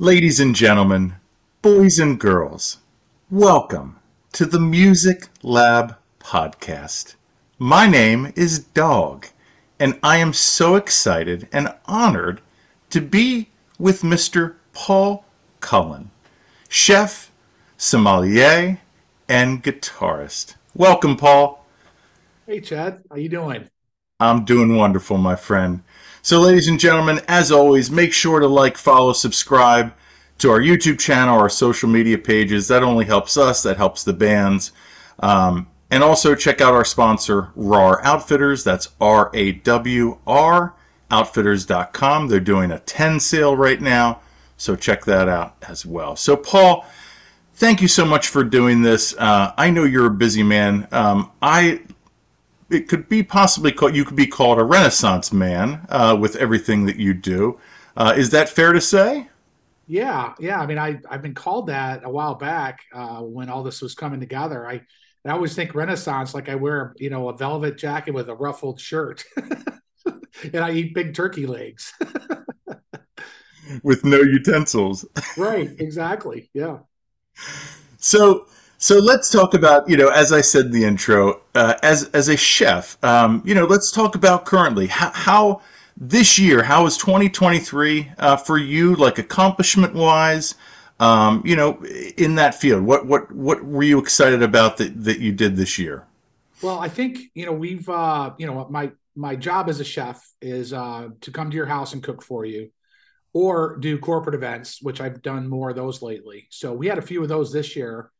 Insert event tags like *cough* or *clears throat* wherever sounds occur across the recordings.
Ladies and gentlemen, boys and girls, welcome to the Music Lab Podcast. My name is Dogg, and I am so excited and honored to be with Mr. Paul Cullen, chef, sommelier, and guitarist. Welcome, Paul. Hey, Chad. How you doing? I'm doing wonderful, my friend. So, ladies and gentlemen, as always, make sure to like, follow, subscribe to our YouTube channel, our social media pages. That only helps us, that helps the bands. Um, and also check out our sponsor, Rawr Outfitters. That's R A W R Outfitters.com. They're doing a 10 sale right now, so check that out as well. So, Paul, thank you so much for doing this. Uh, I know you're a busy man. Um, I it could be possibly called you could be called a renaissance man uh, with everything that you do. Uh, is that fair to say? Yeah, yeah. I mean, I I've been called that a while back uh, when all this was coming together. I I always think Renaissance like I wear you know a velvet jacket with a ruffled shirt, *laughs* and I eat big turkey legs *laughs* with no utensils. right. Exactly. Yeah. So so let's talk about, you know, as I said in the intro, uh, as as a chef, um, you know, let's talk about currently how, how this year, how is 2023 uh, for you, like accomplishment wise, um, you know, in that field? What what what were you excited about that that you did this year? Well, I think you know we've uh, you know my my job as a chef is uh, to come to your house and cook for you or do corporate events, which I've done more of those lately. So we had a few of those this year.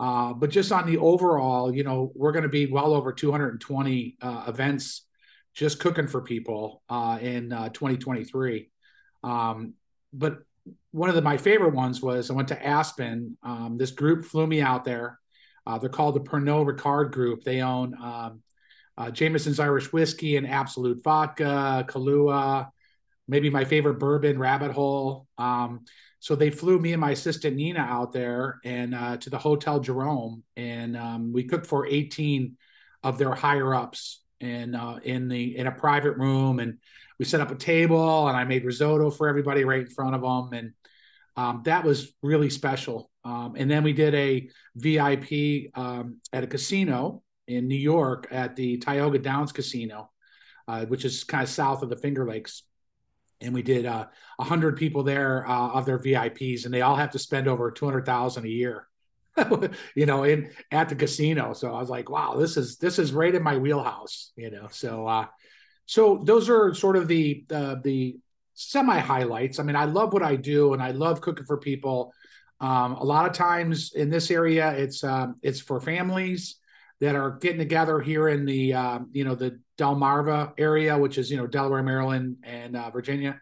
Uh, but just on the overall, you know, we're going to be well over 220 uh, events just cooking for people uh, in uh, 2023. Um, but one of the, my favorite ones was I went to Aspen. Um, this group flew me out there. Uh, they're called the Pernod Ricard Group. They own um, uh, Jameson's Irish Whiskey and Absolut Vodka, Kahlua, maybe my favorite bourbon, Rabbit Hole. Um, so they flew me and my assistant Nina out there and uh, to the Hotel Jerome, and um, we cooked for 18 of their higher ups and uh, in the in a private room, and we set up a table, and I made risotto for everybody right in front of them, and um, that was really special. Um, and then we did a VIP um, at a casino in New York at the Tioga Downs Casino, uh, which is kind of south of the Finger Lakes and we did uh, 100 people there uh, of their VIPs, and they all have to spend over 200,000 a year, *laughs* you know, in at the casino. So I was like, wow, this is this is right in my wheelhouse, you know. So uh, so those are sort of the uh, the semi highlights. I mean, I love what I do, and I love cooking for people. Um, a lot of times in this area, it's um, it's for families that are getting together here in the uh, you know the Delmarva area, which is you know Delaware, Maryland, and uh, Virginia.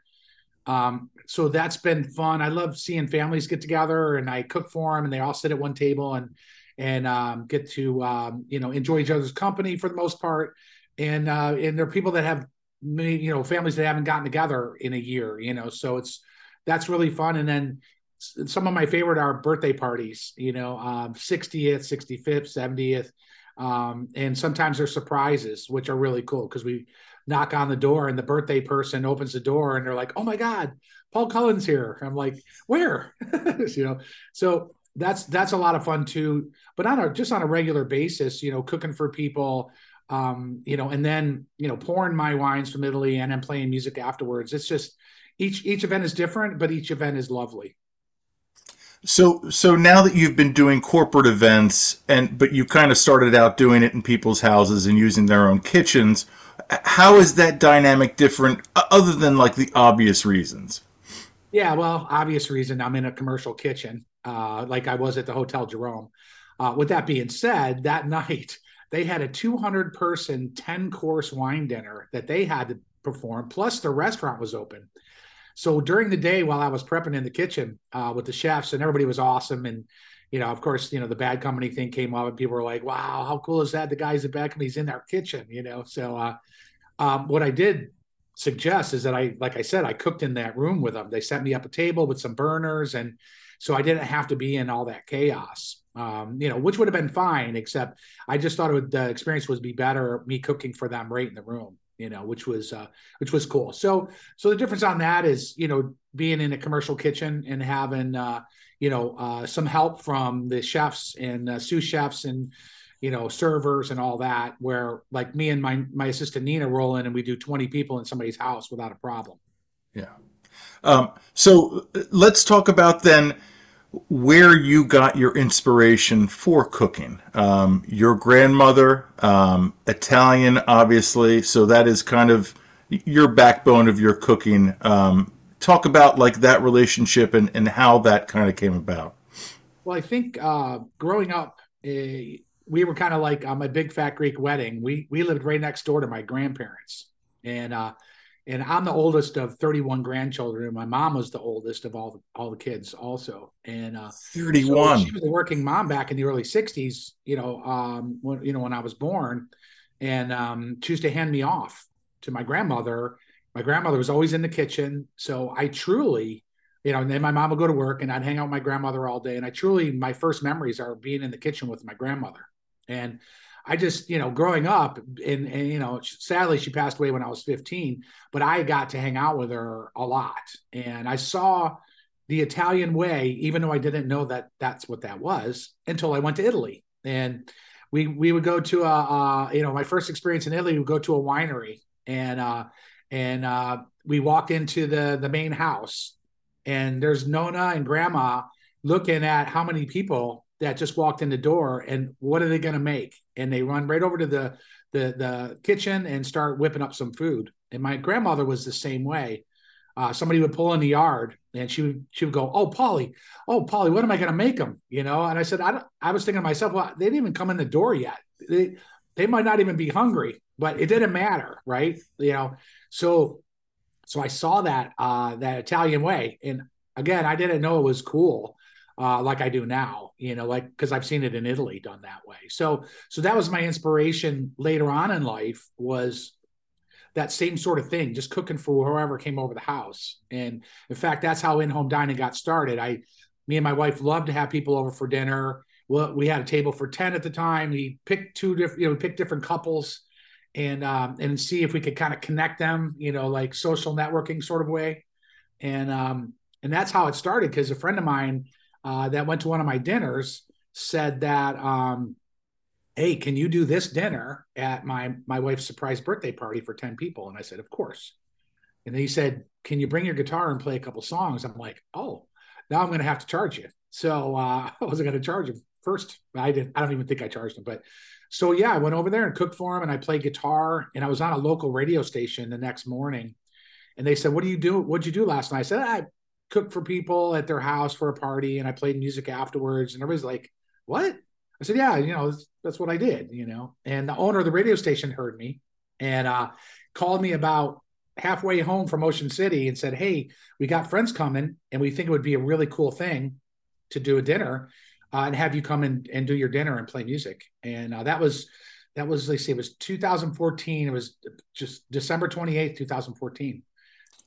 Um, so that's been fun. I love seeing families get together, and I cook for them, and they all sit at one table and and um, get to um, you know enjoy each other's company for the most part. And uh, and there are people that have many, you know families that haven't gotten together in a year, you know. So it's that's really fun. And then some of my favorite are birthday parties, you know, um, 60th, 65th, 70th um, and sometimes there's surprises, which are really cool because we knock on the door and the birthday person opens the door and they're like, "Oh my God, Paul Cullen's here." I'm like, "Where?" *laughs* you know. So that's that's a lot of fun too. But on a just on a regular basis, you know, cooking for people, um, you know, and then you know, pouring my wines from Italy and then playing music afterwards. It's just each each event is different, but each event is lovely. So so now that you've been doing corporate events and but you kind of started out doing it in people's houses and using their own kitchens, how is that dynamic different other than like the obvious reasons? Yeah, well, obvious reason I'm in a commercial kitchen, uh, like I was at the Hotel Jerome. Uh, with that being said, that *laughs* night they had a 200 person 10 course wine dinner that they had to perform, plus the restaurant was open. So during the day, while I was prepping in the kitchen uh, with the chefs, and everybody was awesome, and you know, of course, you know, the bad company thing came up, and people were like, "Wow, how cool is that? The guy's at bad company's in our kitchen," you know. So, uh, um, what I did suggest is that I, like I said, I cooked in that room with them. They set me up a table with some burners, and so I didn't have to be in all that chaos. Um, you know, which would have been fine, except I just thought would, the experience would be better me cooking for them right in the room. You know, which was uh, which was cool. So so the difference on that is you know being in a commercial kitchen and having uh, you know uh, some help from the chefs and uh, sous chefs and you know servers and all that. Where like me and my my assistant Nina roll in and we do twenty people in somebody's house without a problem. Yeah. Um, so let's talk about then where you got your inspiration for cooking. Um, your grandmother, um, Italian, obviously, so that is kind of your backbone of your cooking. Um, talk about like that relationship and, and how that kind of came about. Well, I think uh, growing up, uh, we were kind of like on my big fat Greek wedding. We we lived right next door to my grandparents, and uh, and I'm the oldest of 31 grandchildren, and my mom was the oldest of all the, all the kids, also. And uh, 31. So she was a working mom back in the early 60s. You know, um, when you know when I was born, and um, she used to hand me off to my grandmother. My grandmother was always in the kitchen, so I truly, you know, and then my mom would go to work, and I'd hang out with my grandmother all day. And I truly, my first memories are being in the kitchen with my grandmother, and I just, you know, growing up, and, and you know, sadly she passed away when I was 15, but I got to hang out with her a lot, and I saw the Italian way, even though I didn't know that that's what that was until I went to Italy, and we we would go to a, you know, my first experience in Italy, we would go to a winery, and uh, and uh, we walked into the the main house, and there's Nona and Grandma looking at how many people that just walked in the door and what are they going to make? And they run right over to the, the the kitchen and start whipping up some food. And my grandmother was the same way. Uh, somebody would pull in the yard and she would she would go oh polly oh polly what am i going to make them you know? And i said i, I was thinking to myself well they didn't even come in the door yet. They, they might not even be hungry but it didn't matter right? You know? So so i saw that uh that italian way. And again i didn't know it was cool uh, like I do now, you know, like because I've seen it in Italy done that way. So, so that was my inspiration later on in life was that same sort of thing, just cooking for whoever came over the house. And in fact, that's how in-home dining got started. I, me and my wife loved to have people over for dinner. Well, we had a table for ten at the time. We picked two different, you know, picked different couples, and um, and see if we could kind of connect them, you know, like social networking sort of way. And um, and that's how it started because a friend of mine uh, that went to one of my dinners said that, um, "Hey, can you do this dinner at my my wife's surprise birthday party for ten people?" And I said, "Of course." And he said, "Can you bring your guitar and play a couple songs?" I'm like, "Oh, now I'm going to have to charge you." So uh, *laughs* I wasn't going to charge him first. I didn't. I don't even think I charged him, but so yeah, I went over there and cooked for him, and I played guitar. And I was on a local radio station the next morning, and they said, "What do you do? What'd you do last night?" I said, "I cooked for people at their house for a party and I played music afterwards. And everybody's like, what? I said, yeah, you know, that's what I did, you know. And the owner of the radio station heard me and uh, called me about halfway home from Ocean City and said, hey, we got friends coming and we think it would be a really cool thing to do a dinner uh, and have you come in and do your dinner and play music. And uh, that was, that was, let's see, it was 2014. It was just December 28th, 2014.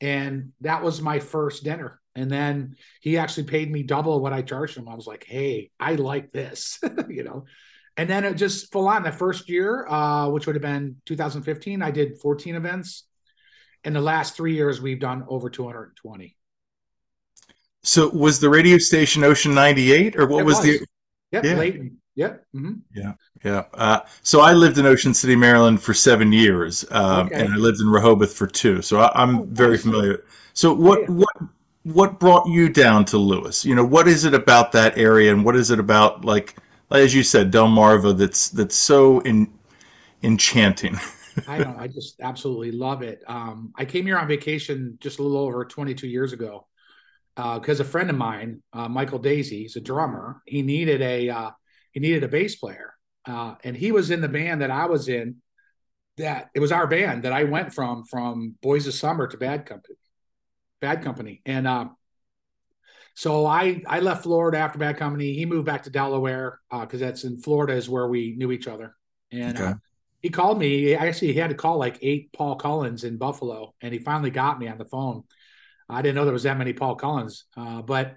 And that was my first dinner and then he actually paid me double what I charged him. I was like, hey, I like this, *laughs* you know. And then it just full on the first year, uh, which would have been 2015, I did 14 events. In the last three years, we've done over 220. So was the radio station Ocean 98 or what was, was, the? Yep, yeah. Layton. Yep. Mm-hmm. Yeah. Yeah. Uh, so I lived in Ocean City, Maryland for seven years, um, okay. and I lived in Rehoboth for two. So I, am oh, very familiar. So what, yeah. what, what brought you down to Lewes? You know, what is it about that area, and what is it about like, as you said, Delmarva that's that's so in, enchanting? I know. I just absolutely love it. Um, I came here on vacation just a little over 22 years ago because uh, a friend of mine, uh, Michael Daisy, he's a drummer. He needed a uh, he needed a bass player, uh, and he was in the band that I was in. That it was our band that I went from from Boys of Summer to Bad Company Bad Company, and uh, so I I left Florida after Bad Company. He moved back to Delaware because uh, that's in Florida is where we knew each other, and uh, okay. uh, he called me. Actually, he had to call like eight Paul Cullens in Buffalo, and he finally got me on the phone. I didn't know there was that many Paul Cullens, uh, but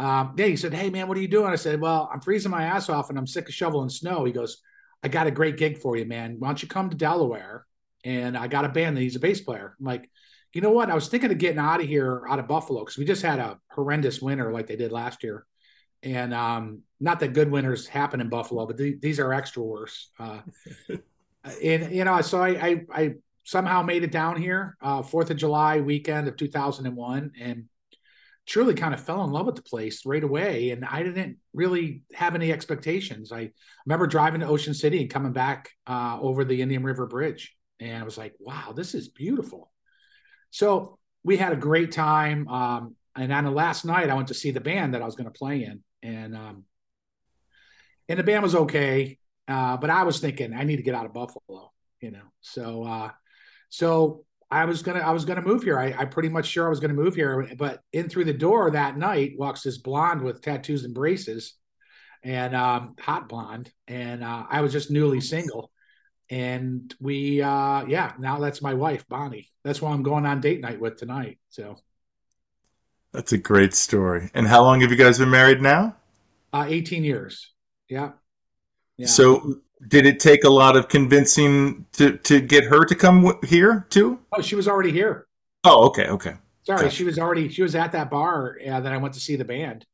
um, yeah, he said, "Hey man, what are you doing?" I said, "Well, I'm freezing my ass off, and I'm sick of shoveling snow." He goes, "I got a great gig for you, man. Why don't you come to Delaware?" and I got a band that he's a bass player. I'm like, you know what? I was thinking of getting out of here out of Buffalo because we just had a horrendous winter like they did last year. And um, not that good winters happen in Buffalo, but th- these are extra worse. Uh, *laughs* and you know, so I, I, I somehow made it down here, uh, Fourth of July weekend of 2001, and truly kind of fell in love with the place right away. And I didn't really have any expectations. I remember driving to Ocean City and coming back uh, over the Indian River Bridge, and I was like, "Wow, this is beautiful." So we had a great time. Um, and on the last night, I went to see the band that I was going to play in, and um, and the band was okay. Uh, but I was thinking I need to get out of Buffalo, you know. So uh, so I was gonna I was gonna move here. I, I pretty much sure I was gonna move here. But in through the door that night walks this blonde with tattoos and braces, and um, hot blonde, and uh, I was just newly single. And we uh yeah now that's my wife bonnie. That's why i'm going on date night with tonight so. That's a great story. And how long have you guys been married now? Uh 18 years. Yeah, yeah. so did it take a lot of convincing to to get her to come here too oh she was already here oh okay okay sorry gotcha. she was already she was at that bar uh, that i went to see the band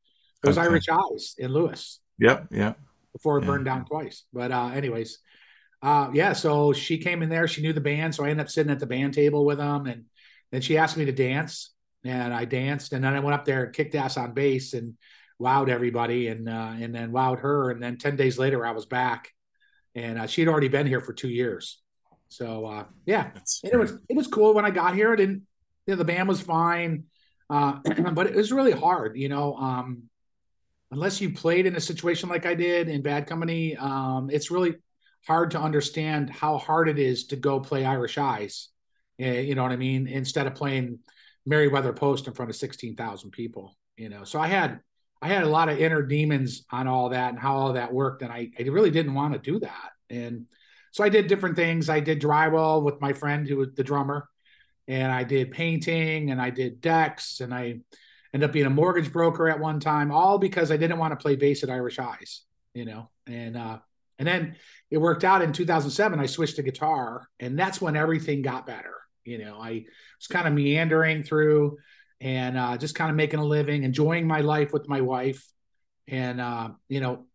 it was okay. irish eyes in lewes yep yep before it yeah. burned down twice but uh anyways uh, yeah, so she came in there. She knew the band, so I ended up sitting at the band table with them, and then she asked me to dance, and I danced, and then I went up there and kicked ass on bass and wowed everybody, and uh, and then wowed her, and then ten days later I was back, and uh, she'd already been here for two years, so uh, yeah, it was it was cool when I got here. It didn't, you know, the band was fine, uh, *clears throat* but it was really hard, you know. Um, unless you played in a situation like I did in Bad Company, um, it's really hard to understand how hard it is to go play Irish Eyes. Eh, you know what I mean? Instead of playing Merriweather Post in front of 16,000 people, you know. So I had I had a lot of inner demons on all that and how all that worked. And I, I really didn't want to do that. And so I did different things. I did drywall with my friend who was the drummer, and I did painting and I did decks and I ended up being a mortgage broker at one time, all because I didn't want to play bass at Irish Eyes, you know. And uh and then it worked out in 2007. I switched to guitar, and that's when everything got better. You know, I was kind of meandering through and uh, just kind of making a living, enjoying my life with my wife, and uh, you know,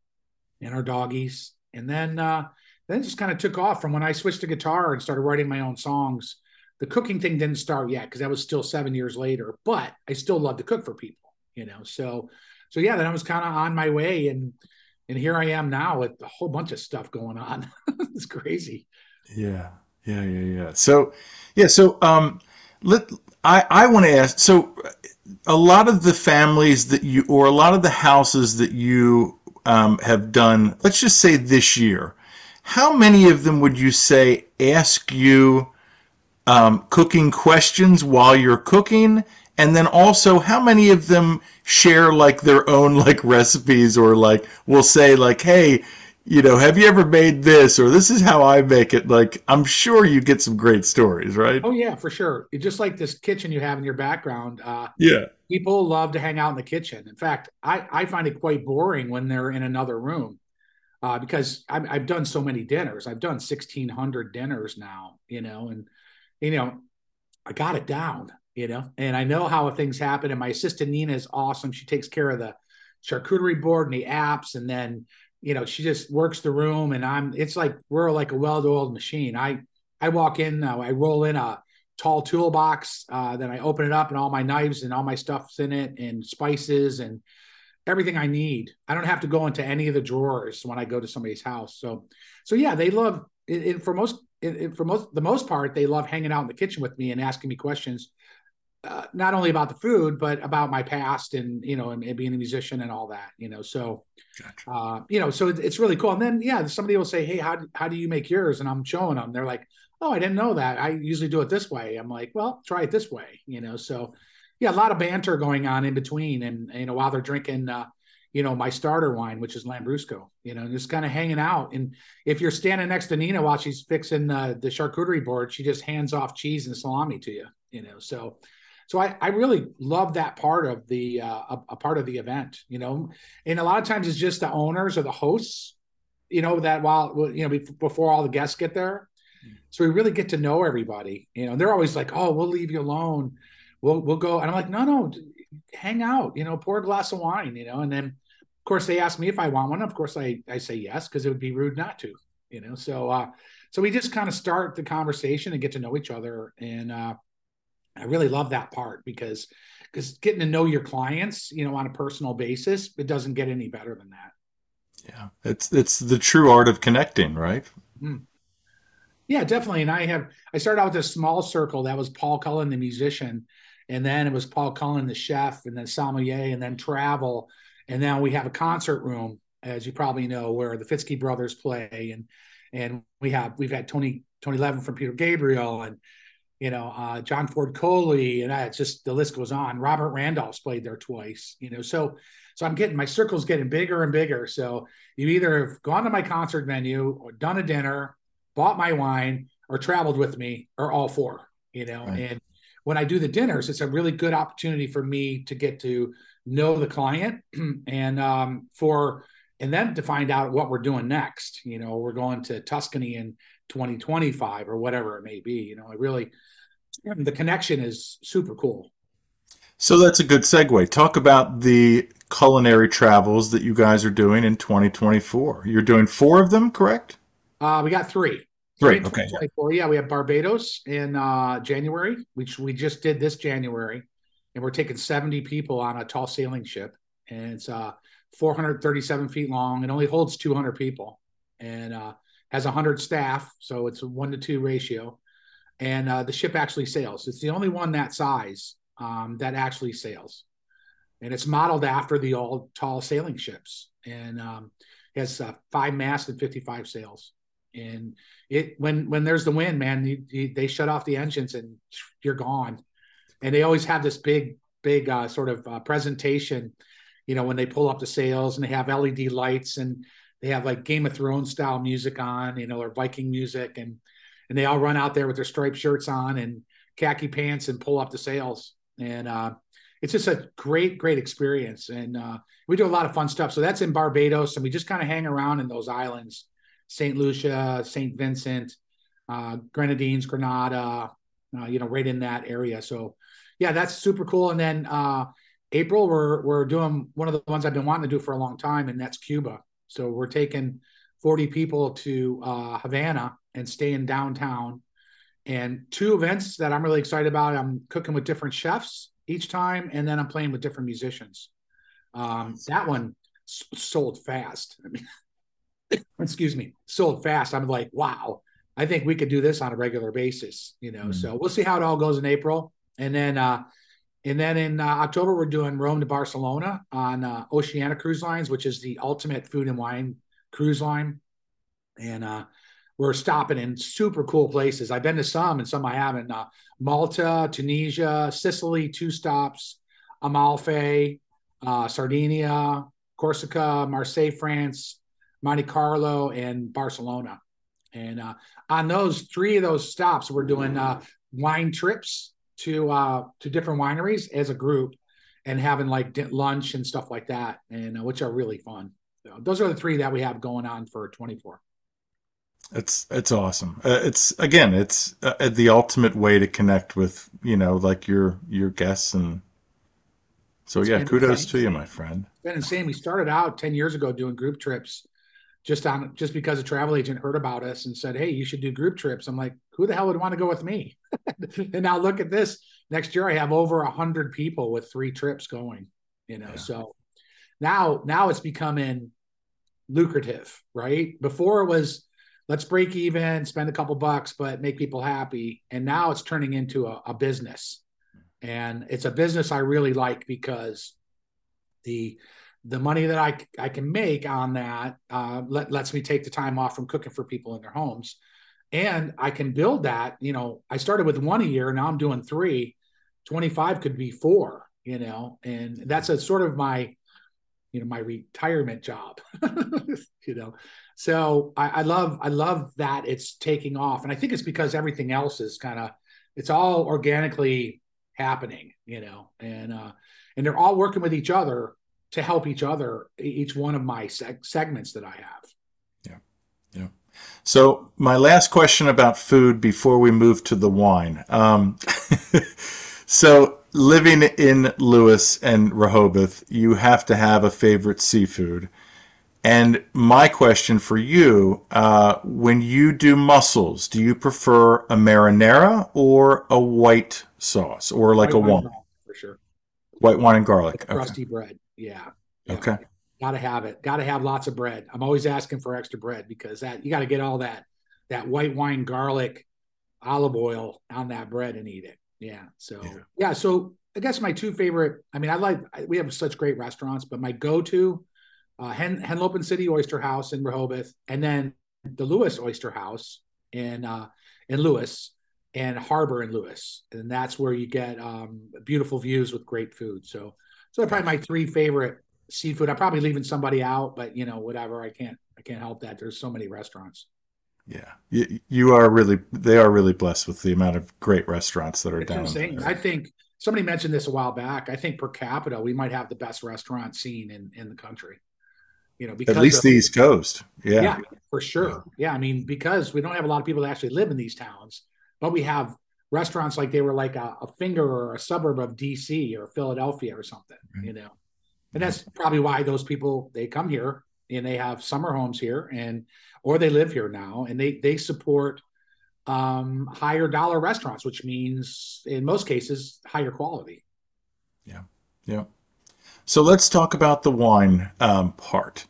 and our doggies. And then uh, then just kind of took off from when I switched to guitar and started writing my own songs. The cooking thing didn't start yet because that was still seven years later. But I still love to cook for people, you know. So so yeah, then I was kind of on my way and and here I am now with a whole bunch of stuff going on. *laughs* it's crazy. Yeah, yeah, yeah, yeah. So, yeah, so um, let I I want to ask. So, a lot of the families that you, or a lot of the houses that you um, have done, let's just say this year, how many of them would you say ask you um, cooking questions while you're cooking? and then also how many of them share like their own like recipes or like will say like hey you know have you ever made this or this is how i make it like i'm sure you get some great stories right oh yeah for sure just like this kitchen you have in your background uh yeah people love to hang out in the kitchen in fact i i find it quite boring when they're in another room uh, because I've, I've done so many dinners i've done 1600 dinners now you know and you know i got it down you know, and I know how things happen. And my assistant Nina is awesome. She takes care of the charcuterie board and the apps, and then you know she just works the room. And I'm it's like we're like a well-oiled machine. I I walk in now, I roll in a tall toolbox, uh, then I open it up, and all my knives and all my stuff's in it, and spices and everything I need. I don't have to go into any of the drawers when I go to somebody's house. So, so yeah, they love it, it for most. It, for most the most part, they love hanging out in the kitchen with me and asking me questions uh, not only about the food but about my past and you know and, and being a musician and all that you know so gotcha. uh, you know so it, it's really cool. And then yeah somebody will say hey how, how do you make yours? And i'm showing them they're like oh i didn't know that. I usually do it this way. I'm like well try it this way you know so yeah a lot of banter going on in between and you know while they're drinking uh, you know my starter wine which is lambrusco you know just kind of hanging out. And if you're standing next to nina while she's fixing uh, the charcuterie board she just hands off cheese and salami to you you know so so I, I really love that part of the uh, a, a, part of the event you know and a lot of times it's just the owners or the hosts you know that while you know before all the guests get there So we really get to know everybody. You know, they're always like, "Oh, we'll leave you alone. We'll we'll go." And I'm like, "No, no, hang out. You know, pour a glass of wine. You know." And then, of course, they ask me if I want one. Of course, I I say yes because it would be rude not to. You know, so uh, so we just kind of start the conversation and get to know each other, and uh, I really love that part because because getting to know your clients, you know, on a personal basis, it doesn't get any better than that. Yeah, it's it's the true art of connecting, right? Mm. Yeah, definitely. And I have I started out with a small circle that was Paul Cullen, the musician, and then it was Paul Cullen, the chef, and then sommelier, and then travel, and now we have a concert room, as you probably know, where the Fitzke brothers play, and and we have we've had Tony Tony Levin from Peter Gabriel, and you know uh, John Ford Coley, and it's just the list goes on. Robert Randolph's played there twice, you know, so so I'm getting my circle's getting bigger and bigger. So you either have gone to my concert venue or done a dinner, bought my wine, or traveled with me, or all four. You know, right. and when I do the dinners, it's a really good opportunity for me to get to know the client *clears throat* and um, for and then to find out what we're doing next. You know, we're going to Tuscany in 2025 or whatever it may be. You know, I really the connection is super cool. So that's a good segue. Talk about the culinary travels that you guys are doing in 2024. You're doing four of them, correct? Uh, we got three. Three. Okay. Yeah, we have Barbados in uh, January, which we just did this January, and we're taking 70 people on a tall sailing ship, and it's uh, 437 feet long. It only holds 200 people, and uh, has 100 staff, so it's a one to two ratio. And uh, the ship actually sails. It's the only one that size um, that actually sails and it's modeled after the old tall sailing ships and um, has uh, five masts and 55 sails and it when when there's the wind man you, you, they shut off the engines and you're gone and they always have this big big uh, sort of uh, presentation you know when they pull up the sails and they have led lights and they have like game of thrones style music on you know or viking music and and they all run out there with their striped shirts on and khaki pants and pull up the sails and uh, it's just a great, great experience. And uh, we do a lot of fun stuff. So that's in Barbados, and we just kind of hang around in those islands, Saint Lucia, Saint Vincent, uh, Grenadines, Grenada, uh, you know, right in that area. So yeah, that's super cool. And then uh, April, we're we're doing one of the ones I've been wanting to do for a long time, and that's Cuba. So we're taking 40 people to uh, Havana and staying downtown. And two events that I'm really excited about. I'm cooking with different chefs each time, and then I'm playing with different musicians. Um, that one s- sold fast. I mean, *laughs* excuse me, sold fast. I'm like, wow, I think we could do this on a regular basis. You know, mm. so we'll see how it all goes in April, and then uh, and then in uh, October we're doing Rome to Barcelona on uh, Cruise Lines, which is the ultimate food and wine cruise line, and uh, we're stopping in super cool places. I've been to some and some I haven't. Uh, Malta, Tunisia, Sicily, two stops, Amalfi, uh, Sardinia, Corsica, Marseille, France, Monte Carlo, and Barcelona. And uh, on those three of those stops, we're doing uh, wine trips to uh, to different wineries as a group, and having like lunch and stuff like that, and uh, which are really fun. So those are the three that we have going on for 24. It's it's awesome. Uh, it's again, it's uh, the ultimate way to connect with you know like your your guests and so it's yeah, kudos insane. to you, my friend. It's been insane. We started out ten years ago doing group trips, just on just because a travel agent heard about us and said, "Hey, you should do group trips." I'm like, who the hell would want to go with me? *laughs* and now look at this. Next year, I have over a hundred people with three trips going. You know, yeah. so now now it's becoming lucrative, right? Before it was let's break even, spend a couple bucks, but make people happy. And now it's turning into a, a business. And it's a business I really like because the the money that I, I can make on that uh, let, lets me take the time off from cooking for people in their homes. And I can build that. You know, I started with one a year, now I'm doing three. 25 could be four, you know, and that's a sort of my you know my retirement job *laughs* you know so I, I, love i love that it's taking off and i think it's because everything else is kind of it's all organically happening you know and uh and they're all working with each other to help each other each one of my seg- segments that i have yeah yeah So, my last question about food before we move to the wine. Um, *laughs* so, living in Lewes and Rehoboth, you have to have a favorite seafood. And my question for you uh, when you do mussels, do you prefer a marinara or a white sauce or like White a wine garlic, for sure. White wine and garlic. Okay. Rusty bread. Yeah. yeah. Okay. Gotta have it. Gotta have lots of bread. I'm always asking for extra bread because that you got to get all that that white wine, garlic, olive oil on that bread and eat it. Yeah. So Yeah. yeah. So I guess my two favorite. I mean, I like I- we have such great restaurants, but my go-to, uh, Hen Henlopen City Oyster House in Rehoboth, and then the Lewes Oyster House in uh, in Lewes and Harbor in Lewes, and that's where you get um, beautiful views with great food. So, so they're probably my three favorite seafood. I'm probably leaving somebody out, but you know, whatever. I can't I can't help that. There's so many restaurants. Yeah. You, you are really, they are really blessed with the amount of great restaurants that are It's down insane. there. I think somebody mentioned this a while back. I think per capita, we might have the best restaurant scene in in the country. You know, because At least of- the East Coast. Yeah. yeah, for sure. Yeah. I mean, because we don't have a lot of people that actually live in these towns, but we have restaurants like they were like a, a finger or a suburb of DC or Philadelphia or something, Right. you know. And that's probably why those people they come here and they have summer homes here and or they live here now and they they support um higher dollar restaurants, which means in most cases higher quality. Yeah. Yeah. So let's talk about the wine um, part.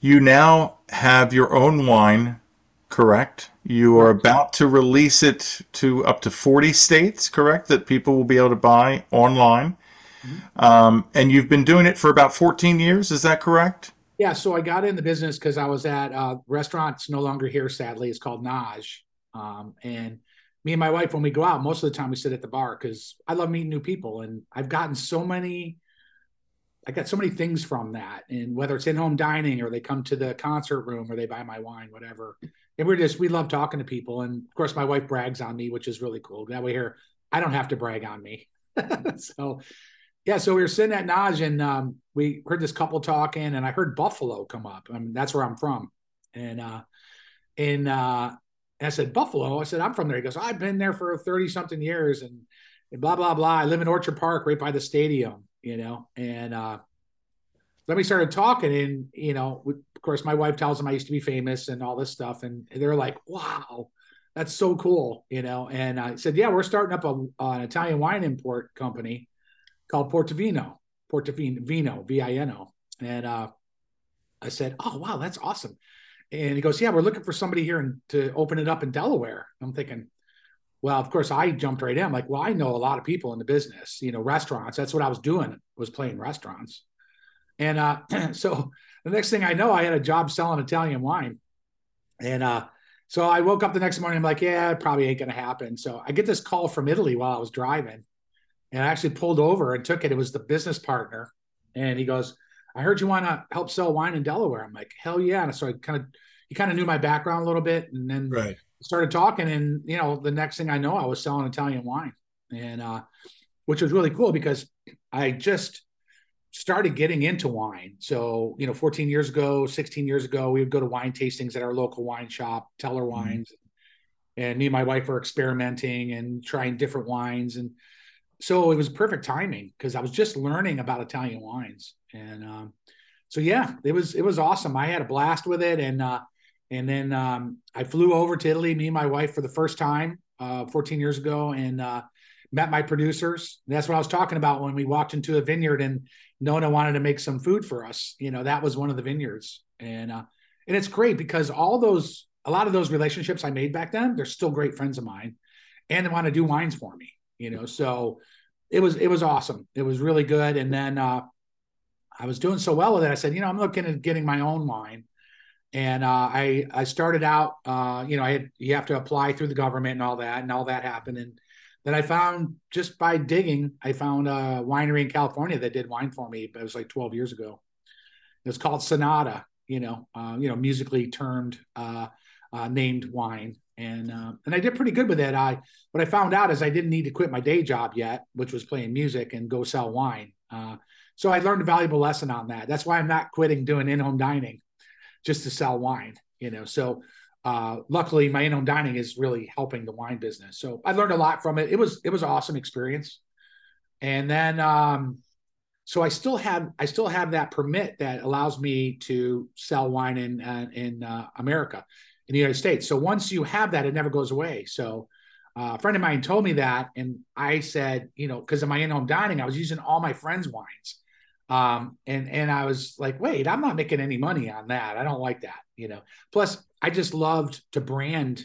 You now have your own wine, correct? You are about to release it to up to 40 states, correct? That people will be able to buy online. Um, and you've been doing it for about 14 years, is that correct? Yeah, so I got in the business because I was at uh, restaurants no longer here. Sadly, it's called Naj, um, and me and my wife, when we go out, most of the time we sit at the bar because I love meeting new people, and I've gotten so many. I got so many things from that, and whether it's in-home dining or they come to the concert room or they buy my wine, whatever. And we're just we love talking to people, and of course my wife brags on me, which is really cool. That way here, I don't have to brag on me. *laughs* so yeah, so we were sitting at Naj and um, we heard this couple talking, and I heard Buffalo come up. I mean, that's where I'm from, and uh, and uh, and I said Buffalo. I said I'm from there. He goes, I've been there for thirty something years, and, and blah blah blah. I live in Orchard Park, right by the stadium, you know. And uh, then we started talking, and you know, of course, my wife tells them I used to be famous and all this stuff, and they're like, "Wow, that's so cool," you know. And I said, "Yeah, we're starting up a, an Italian wine import company." called Portofino, Portofino, V-I-N-O. And uh, I said, oh, wow, that's awesome. And he goes, yeah, we're looking for somebody here in, to open it up in Delaware. I'm thinking, well, of course, I jumped right in. I'm like, well, I know a lot of people in the business, you know, restaurants. That's what I was doing, was playing restaurants. And uh, *clears throat* so the next thing I know, I had a job selling Italian wine. And uh, so I woke up the next morning. I'm like, yeah, it probably ain't going to happen. So I get this call from Italy while I was driving and I actually pulled over and took it. It was the business partner, and he goes, "I heard you want to help sell wine in Delaware." I'm like, "Hell yeah!" And so I kind of, he kind of knew my background a little bit, and then Right. started talking. And you know, the next thing I know, I was selling Italian wine, and uh, which was really cool because I just started getting into wine. So you know, 14 years ago, 16 years ago, we would go to wine tastings at our local wine shop, Teller Wines, and me and my wife were experimenting and trying different wines. And so it was perfect timing because I was just learning about Italian wines, and um, so yeah, it was it was awesome. I had a blast with it, and uh, and then um, I flew over to Italy, me and my wife, for the first time uh, 14 years ago, and uh, met my producers. And that's what I was talking about when we walked into a vineyard, and Nona wanted to make some food for us. You know, that was one of the vineyards, and uh, and it's great because all those a lot of those relationships I made back then, they're still great friends of mine, and they want to do wines for me. You know, so it was it was awesome. It was really good. And then uh, I was doing so well with it. I said, you know, I'm looking at getting my own wine. And uh, I I started out, uh, you know, I had you have to apply through the government and all that, and all that happened. And then I found just by digging, I found a winery in California that did wine for me. But it was like 12 years ago. It was called Sonata, you know, uh, you know, musically termed uh, uh, named wine, and uh, and I did pretty good with it. I what I found out is I didn't need to quit my day job yet, which was playing music and go sell wine. Uh, so I learned a valuable lesson on that. That's why I'm not quitting doing in-home dining just to sell wine. You know, so uh, luckily, my in-home dining is really helping the wine business. So I learned a lot from it. It was it was an awesome experience. And then, um, so I still have I still have that permit that allows me to sell wine in uh, in uh, America, in the United States. So once you have that, it never goes away. So uh, a friend of mine told me that, and I said, you know, because of my in-home dining, I was using all my friends' wines. Um, and and I was like, wait, I'm not making any money on that. I don't like that, you know. Plus, I just loved to brand,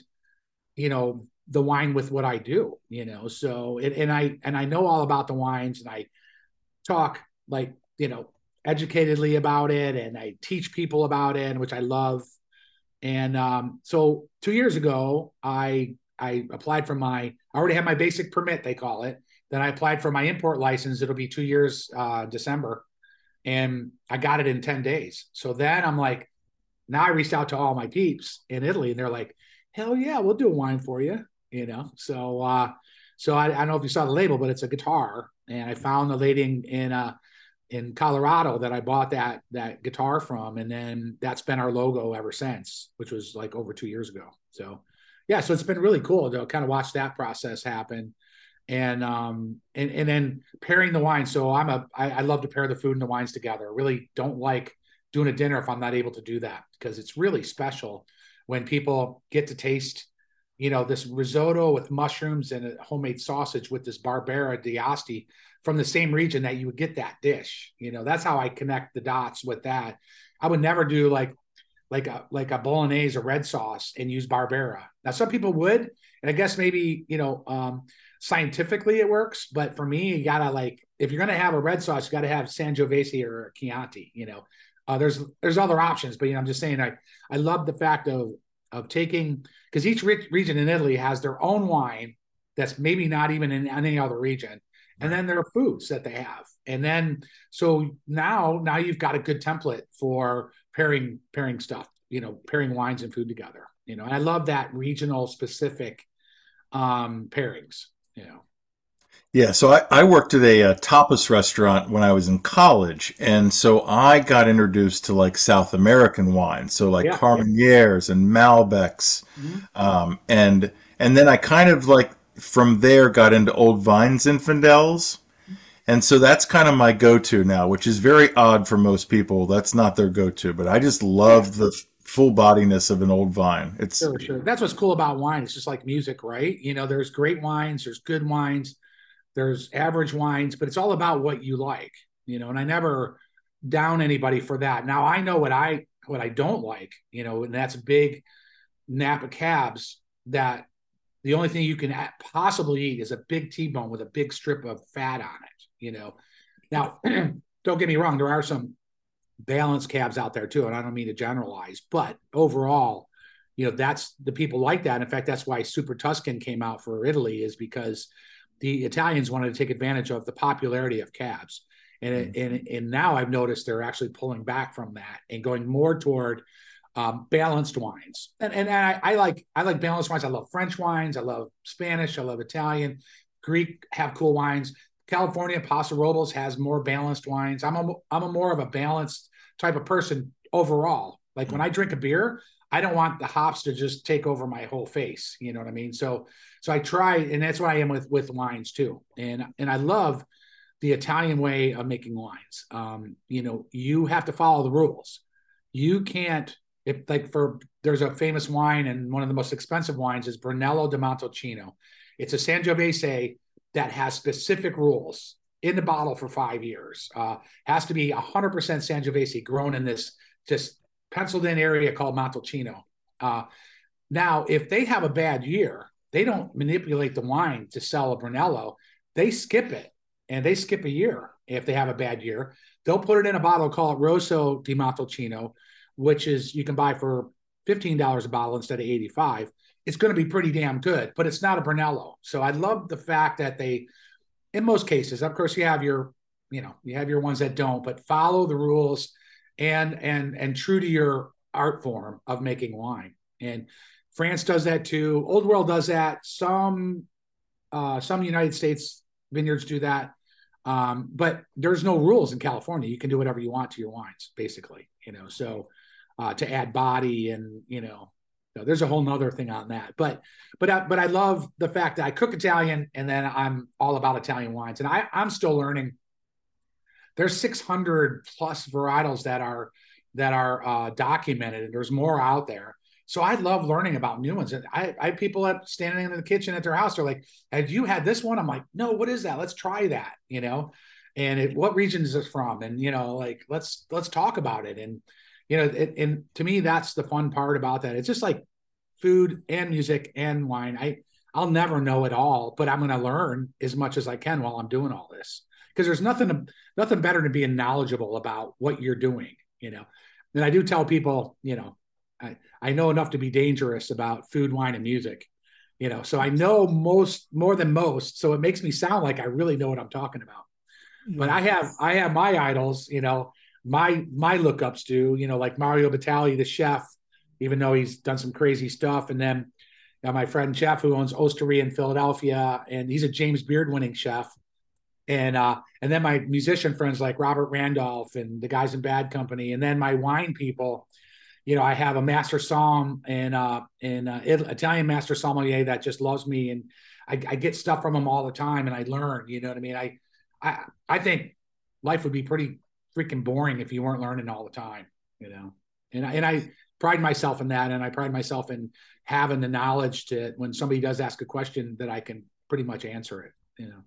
you know, the wine with what I do, you know. So and I and I know all about the wines, and I talk like you know educatedly about it, and I teach people about it, which I love. And um, so two years ago, I I applied for my I already have my basic permit, they call it. Then I applied for my import license. It'll be two years, uh, December and I got it in 10 days. So then I'm like, now I reached out to all my peeps in Italy and they're like, hell yeah, we'll do a wine for you. You know? So, uh, so I, I don't know if you saw the label, but it's a guitar. And I found the lady in, in, uh, in Colorado that I bought that, that guitar from. And then that's been our logo ever since, which was like over two years ago. So yeah, so it's been really cool to kind of watch that process happen and um and and then pairing the wine. So i'm a I, I love to pair the food and the wines together. I really don't like doing a dinner if i'm not able to do that because it's really special when people get to taste you know this risotto with mushrooms and a homemade sausage with this barbera d'asti from the same region that you would get that dish. You know that's how i connect the dots with that. I would never do like like a like a bolognese or red sauce and use barbera. Now some people would and i guess maybe you know um scientifically it works, but for me, you gotta like if you're gonna have a red sauce, you gotta have Sangiovese or Chianti. You know, uh, there's there's other options, but you know, I'm just saying I I love the fact of of taking because each re- region in Italy has their own wine that's maybe not even in any other region, and then there are foods that they have, and then so now now you've got a good template for pairing pairing stuff, you know, pairing wines and food together. You know, and I love that regional specific um pairings you know. Yeah, so I, I worked at a, a, tapas restaurant when I was in college, and so I got introduced to like South American wines, so like yeah, Carmenères yeah. and Malbecs, mm-hmm. um, and and then I kind of like from there got into Old Vine Zinfandels, and so that's kind of my go-to now, which is very odd for most people. That's not their go-to, but I just love the full bodiness of an old vine. It's sure, sure. That's what's cool about wine. It's just like music, right? You know, there's great wines, there's good wines, there's average wines, but it's all about what you like, you know, and I never down anybody for that. Now I know what I what I don't like, you know, and that's big Napa cabs that the only thing you can possibly eat is a big T-bone with a big strip of fat on it, you know. Now, *clears throat* don't get me wrong, there are some balanced cabs out there too. And I don't mean to generalize, but overall, you know, that's the people like that. In fact, that's why Super Tuscan came out for Italy, is because the Italians wanted to take advantage of the popularity of cabs. And, mm-hmm. and, and now I've noticed they're actually pulling back from that and going more toward um, balanced wines. And, and I, I like I like balanced wines. I love French wines. I love Spanish. I love Italian. Greek have cool wines. California Paso Robles has more balanced wines. I'm a I'm a more of a balanced type of person overall. Like when I drink a beer, I don't want the hops to just take over my whole face. You know what I mean? So so I try, and that's what I am with with wines too. And and I love the Italian way of making wines. Um, you know, you have to follow the rules. You can't if like for there's a famous wine and one of the most expensive wines is Brunello di Montalcino. It's a Sangiovese that has specific rules in the bottle for five years. Uh, has to be 100% Sangiovese grown in this just penciled in area called Montalcino. Uh, now, if they have a bad year, they don't manipulate the wine to sell a Brunello. They skip it and they skip a year if they have a bad year. They'll put it in a bottle, call it Rosso di Montalcino, which is you can buy for $15 a bottle instead of 85 it's going to be pretty damn good, but it's not a Brunello. So I love the fact that they, in most cases, of course, you have your, you know, you have your ones that don't, but follow the rules and and and true to your art form of making wine. And France does that too. Old World does that. Some uh, some United States vineyards do that. Um, but there's no rules in California. You can do whatever you want to your wines, basically. You know, so uh, to add body and you know know, there's a whole nother thing on that. But but I, but I love the fact that I cook Italian and then I'm all about Italian wines, and I I'm still learning. There's 600 plus varietals that are that are uh, documented, and there's more out there. So I love learning about new ones. And I, I have people up standing in the kitchen at their house. They're like, "Have you had this one?" I'm like, "No, what is that? Let's try that." You know, and it, what region is this from? And you know, like let's let's talk about it. And you know, it, and to me, that's the fun part about that. It's just like food and music and wine. I I'll never know it all, but I'm going to learn as much as I can while I'm doing all this. Because there's nothing nothing better than being knowledgeable about what you're doing. You know, and I do tell people, you know, I I know enough to be dangerous about food, wine, and music. You know, so I know most more than most. So it makes me sound like I really know what I'm talking about. But I have I have my idols. You know, my my lookups do, you know, like Mario Batali, the chef, even though he's done some crazy stuff. And then my friend Jeff, who owns Osteria in Philadelphia, and he's a James Beard winning chef. And uh, and then my musician friends like Robert Randolph and the guys in Bad Company, and then my wine people. You know, I have a master somm and uh and uh, Italian master sommelier that just loves me, and I, I get stuff from him all the time, and I learn. You know what I mean? I I I think life would be pretty freaking boring if you weren't learning all the time, you know. And I, and I pride myself in that, and I pride myself in having the knowledge to when somebody does ask a question that I can pretty much answer it, you know.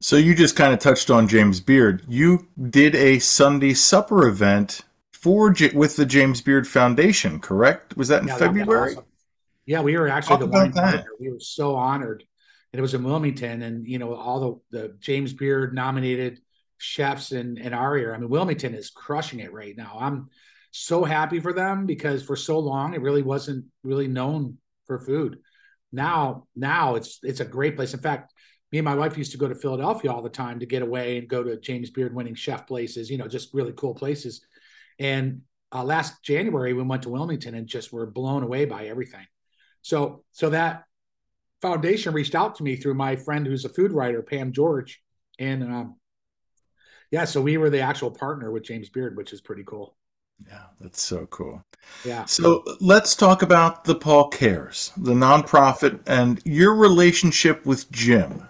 So you just kind of touched on James Beard. You did a Sunday supper event for with the James Beard Foundation, correct? Was that in yeah, February? Awesome. Yeah, we were actually Talk the wine partner. We were so honored. And it was in Wilmington, and you know all the the James Beard nominated chefs in, in our area. I mean, Wilmington is crushing it right now. I'm so happy for them because for so long it really wasn't really known for food. Now, now it's it's a great place. In fact, me and my wife used to go to Philadelphia all the time to get away and go to James Beard winning chef places, you know, just really cool places. And uh, last January we went to Wilmington and just were blown away by everything. So so that foundation reached out to me through my friend who's a food writer, Pam George, and um, yeah, so we were the actual partner with James Beard, which is pretty cool. Yeah, that's so cool. Yeah. So let's talk about the Paul Cares, the nonprofit, and your relationship with Jim.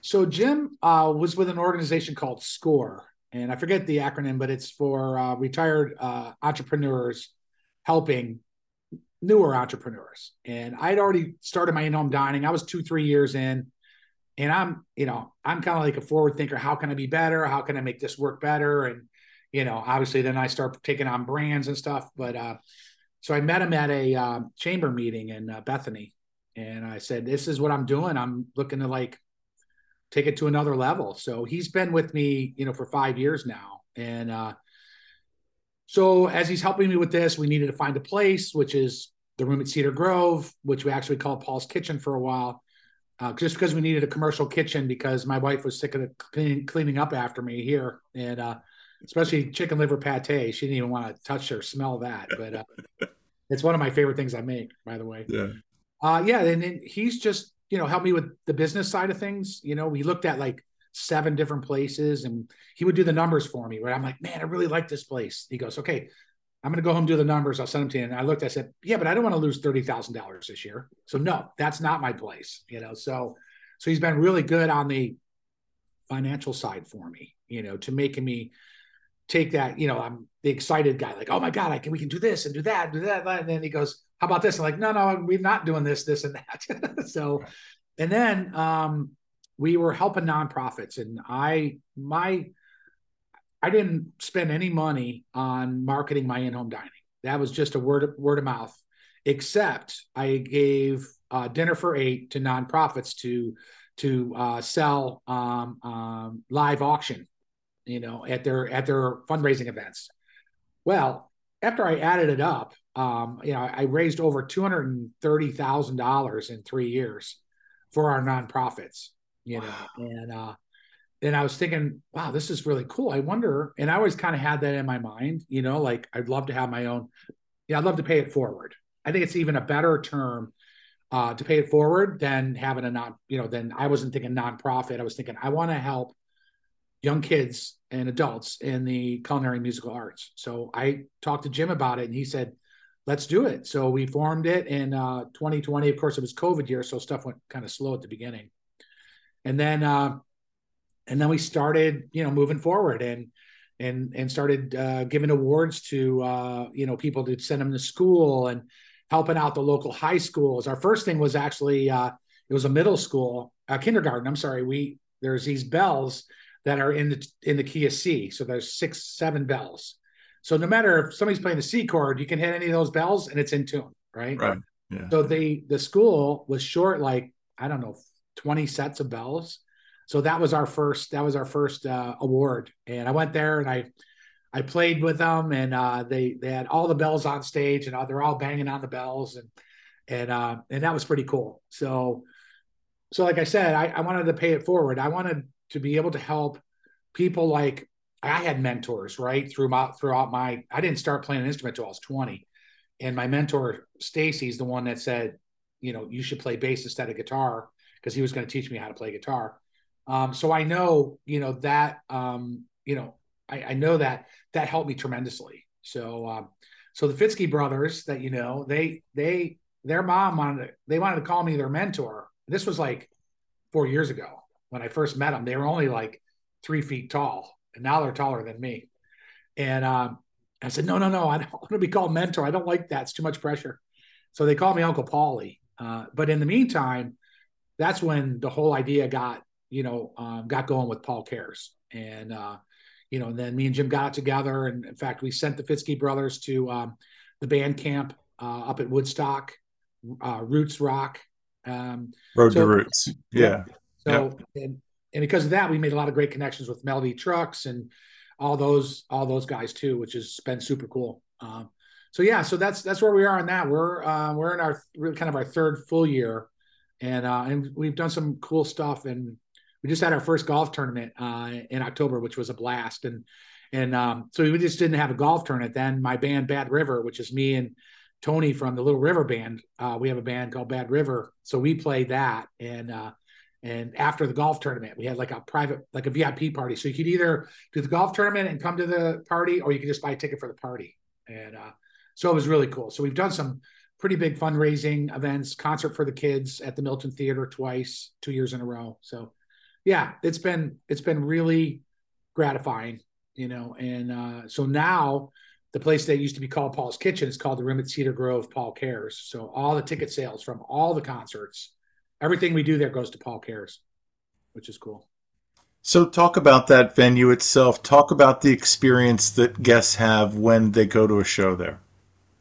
So Jim uh, was with an organization called SCORE, and I forget the acronym, but it's for uh, retired uh, entrepreneurs helping newer entrepreneurs. And I'd already started my in-home dining. I was two, three years in and I'm, you know, I'm kind of like a forward thinker. How can I be better? How can I make this work better? And, you know, obviously then I start taking on brands and stuff. But uh, so I met him at a uh, chamber meeting in uh, Bethany, and I said, "This is what I'm doing. I'm looking to like take it to another level." So he's been with me, you know, for five years now, and uh, so as he's helping me with this, we needed to find a place, which is the room at Cedar Grove, which we actually called Paul's Kitchen for a while uh, just because we needed a commercial kitchen because my wife was sick of cleaning, cleaning up after me here, and uh, especially chicken liver pate. She didn't even want to touch or smell that, but uh, *laughs* it's one of my favorite things I make, by the way. Yeah, uh, yeah, and, and he's just you know helped me with the business side of things. You know, we looked at like seven different places, and he would do the numbers for me. Where I'm like, man, I really like this place. He goes, okay, I'm going to go home do the numbers. I'll send them to you. And I looked, I said, yeah, but I don't want to lose $30,000 this year. So no, that's not my place, you know? So, so he's been really good on the financial side for me, you know, to making me take that, you know, I'm the excited guy, like, oh my God, I can, we can do this and do that, do that. And then he goes, how about this? I'm like, no, no, we're not doing this, this and that. *laughs* so, and then, um, we were helping nonprofits and I, my, I didn't spend any money on marketing my in-home dining. That was just a word of, word of mouth. Except I gave uh, dinner for eight to nonprofits to to uh, sell um, um, live auction, you know, at their at their fundraising events. Well, after I added it up, um, you know, I raised over two hundred and thirty thousand dollars in three years for our nonprofits. You know, wow. and uh, and I was thinking, wow, this is really cool. I wonder, and I always kind of had that in my mind, you know, like I'd love to have my own. Yeah, I'd love to pay it forward. I think it's even a better term uh, to pay it forward than having a non, you know, then I wasn't thinking nonprofit. I was thinking I want to help young kids and adults in the culinary musical arts. So I talked to Jim about it, and he said, let's do it. So we formed it in uh, 2020. Of course, it was COVID year, so stuff went kind of slow at the beginning. And then, uh, and then we started, you know, moving forward and and and started uh, giving awards to uh, you know people to send them to school and helping out the local high schools. Our first thing was actually uh, it was a middle school, a kindergarten. I'm sorry. We there's these bells that are in the in the key of C. So there's six, seven bells. So no matter if somebody's playing the C chord, you can hit any of those bells and it's in tune, right? Right. Yeah. So the the school was short like I don't know 20 sets of bells. So that was our first that was our first uh, award, and I went there and I I played with them, and uh, they they had all the bells on stage, and uh, they're all banging on the bells, and and uh, and that was pretty cool. So so like I said, I, I wanted to pay it forward. I wanted to be able to help people like I had mentors right throughout throughout my. I didn't start playing an instrument until I was twenty, and my mentor Stacy's the one that said, you know, you should play bass instead of guitar because he was going to teach me how to play guitar. Um, so I know, you know that, um, you know, I, I, know that that helped me tremendously. So, um, so the Fitzke brothers that you know, they they their mom wanted to, they wanted to call me their mentor. This was like four years ago when I first met them. They were only like three feet tall, and now they're taller than me. And um, I said, no, no, no, I don't *laughs* want to be called mentor. I don't like that. It's too much pressure. So they called me Uncle Paulie. Uh, but in the meantime, that's when the whole idea got, you know, um, got going with Paul Cares. And, uh, you know, and then me and Jim got together. And in fact, we sent the Fitzke brothers to um, the band camp uh, up at Woodstock, uh, Roots Rock. Um, Road so, to Roots. Yeah. So, yeah. And, and because of that, we made a lot of great connections with Melody Trucks and all those all those guys too, which has been super cool. Um, so yeah, so that's that's where we are on that. We're uh, we're in our really kind of our third full year, and uh, and we've done some cool stuff. And we just had our first golf tournament uh, in October, which was a blast. And and um, so we just didn't have a golf tournament. Then my band Bad River, which is me and Tony from the Little River Band, uh, we have a band called Bad River. So we played that, and uh, and after the golf tournament, we had like a private, like a VIP party. So you could either do the golf tournament and come to the party, or you could just buy a ticket for the party. And uh, so it was really cool. So we've done some pretty big fundraising events, concert for the kids at the Milton Theater twice, two years in a row. So yeah, it's been it's been really gratifying, you know. And uh, so now the place that used to be called Paul's Kitchen is called the Room at Cedar Grove Paul Cares. So all the ticket sales from all the concerts everything we do there goes to Paul Cares, which is cool. So, talk about that venue itself. Talk about the experience that guests have when they go to a show there.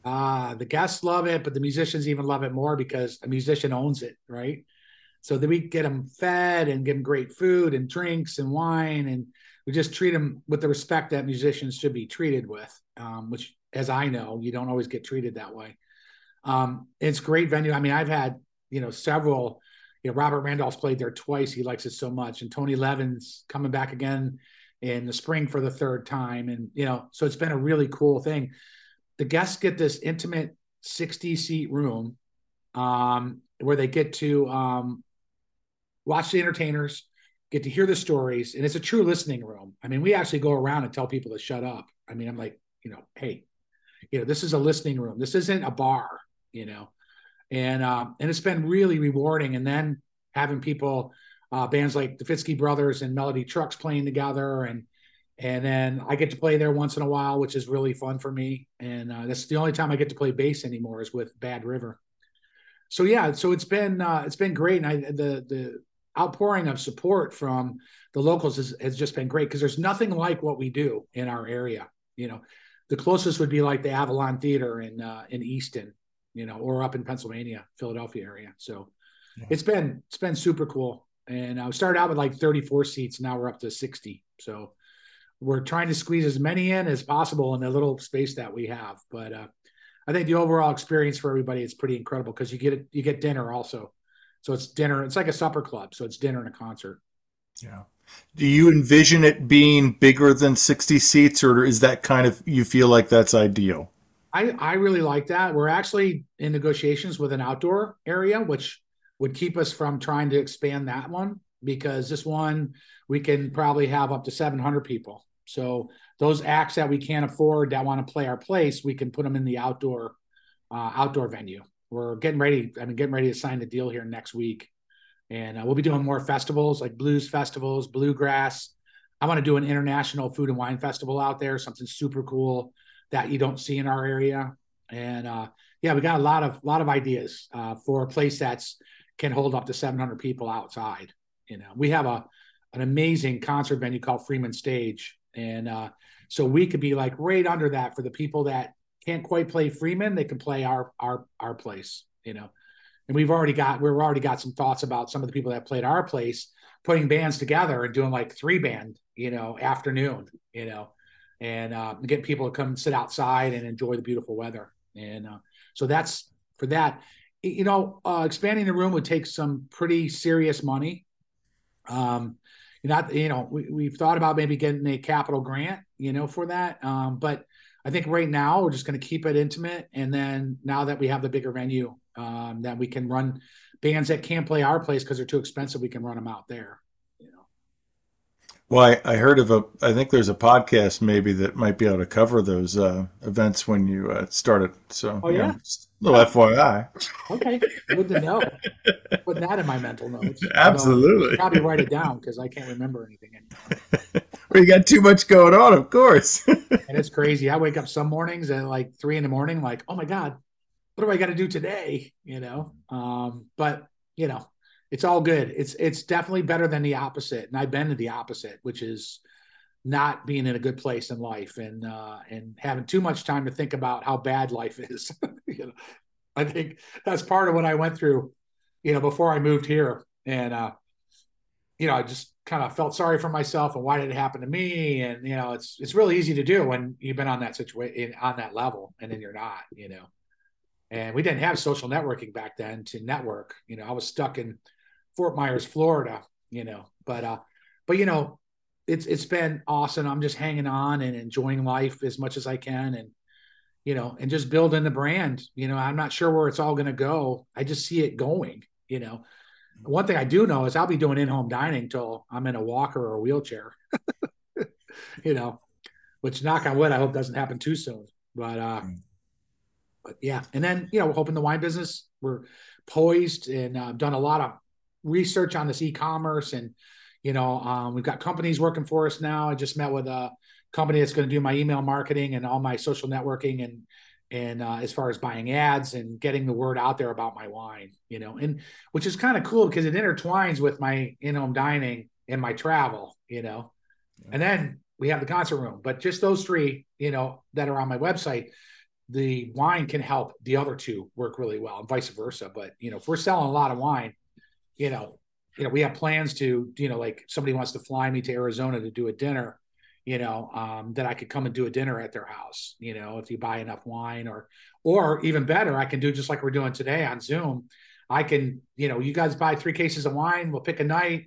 Ah, uh, the guests love it, but the musicians even love it more because a musician owns it, right? So that we get them fed and give them great food and drinks and wine, and we just treat them with the respect that musicians should be treated with. Um, which, as I know, you don't always get treated that way. Um, it's great venue. I mean, I've had you know several you know, Robert Randolph's played there twice. He likes it so much. And Tony Levin's coming back again in the spring for the third time. And, you know, so it's been a really cool thing. The guests get this intimate 60 seat room um, where they get to um, watch the entertainers, get to hear the stories. And it's a true listening room. I mean, we actually go around and tell people to shut up. I mean, I'm like, you know, hey, you know, this is a listening room. This isn't a bar, you know and uh, and it's been really rewarding. And then having people, uh, bands like the Fitzke Brothers and Melody Trucks playing together, and and then I get to play there once in a while, which is really fun for me. And uh, that's the only time I get to play bass anymore is with Bad River. So yeah, so it's been uh, it's been great, and I the the outpouring of support from the locals has, has just been great because there's nothing like what we do in our area. You know, the closest would be like the Avalon Theater in uh, in Easton, you know, or up in Pennsylvania, Philadelphia area. So yeah. it's been it's been super cool. And I started out with like 34 seats. Now we're up to 60. So we're trying to squeeze as many in as possible in the little space that we have. But uh, I think the overall experience for everybody is pretty incredible because you get you get dinner also. So it's dinner. It's like a supper club. So it's dinner and a concert. Yeah. Do you envision it being bigger than 60 seats, or is that kind of you feel like that's ideal? I, I really like that. We're actually in negotiations with an outdoor area, which would keep us from trying to expand that one because this one we can probably have up to 700 people. So those acts that we can't afford that want to play our place, we can put them in the outdoor uh, outdoor venue. We're getting ready. I mean, getting ready to sign the deal here next week, and uh, we'll be doing more festivals like blues festivals, bluegrass. I want to do an international food and wine festival out there, something super cool that you don't see in our area. And uh, yeah, we got a lot of lot of ideas uh, for a place that's can hold up to 700 people outside. You know, we have a an amazing concert venue called Freeman Stage, and uh, so we could be like right under that for the people that can't quite play Freeman. They can play our our our place. You know, and we've already got we've already got some thoughts about some of the people that played our place putting bands together and doing like three band you know afternoon you know and uh, get people to come sit outside and enjoy the beautiful weather and uh, so that's for that you know uh, expanding the room would take some pretty serious money um not you know we, we've thought about maybe getting a capital grant you know for that um but i think right now we're just going to keep it intimate and then now that we have the bigger venue um that we can run bands that can't play our place because they're too expensive we can run them out there well, I, I, heard of a. I think there's a podcast maybe that might be able to cover those uh, events when you uh, start it. So, oh yeah, little FYI. Okay, good to know. Putting that in my mental notes. *laughs* Absolutely. probably write it down because I can't remember anything anymore. *laughs* you got too much going on, of course. *laughs* and it's crazy. I wake up some mornings at like three in the morning, like, oh my god, what do I got to do today? You know, um, but you know, it's all good. It's it's definitely better than the opposite, and I've been to the opposite, which is not being in a good place in life and uh, and having too much time to think about how bad life is. *laughs* you know, I think that's part of what I went through, you know, before I moved here, and uh, you know, I just kind of felt sorry for myself and why did it happen to me? And you know, it's it's really easy to do when you've been on that situation on that level, and then you're not, you know. And we didn't have social networking back then to network. You know, I was stuck in Fort Myers, Florida, you know. But uh, but you know, it's it's been awesome. I'm just hanging on and enjoying life as much as I can, and you know, and just building the brand. You know, I'm not sure where it's all going to go. I just see it going. You know, one thing I do know is I'll be doing in-home dining till I'm in a walker or a wheelchair. *laughs* you know, which knock on wood, I hope doesn't happen too soon. But uh, mm. but yeah, and then you know, we're hoping the wine business we're poised and uh, done a lot of research on this e-commerce and you know um, we've got companies working for us now i just met with a company that's going to do my email marketing and all my social networking and and uh, as far as buying ads and getting the word out there about my wine you know and which is kind of cool because it intertwines with my in-home dining and my travel you know yeah. and then we have the concert room but just those three you know that are on my website the wine can help the other two work really well and vice versa but you know if we're selling a lot of wine you know, you know, we have plans to, you know, like somebody wants to fly me to Arizona to do a dinner, you know, um, that I could come and do a dinner at their house, you know, if you buy enough wine or, or even better, I can do just like we're doing today on Zoom. I can, you know, you guys buy three cases of wine, we'll pick a night.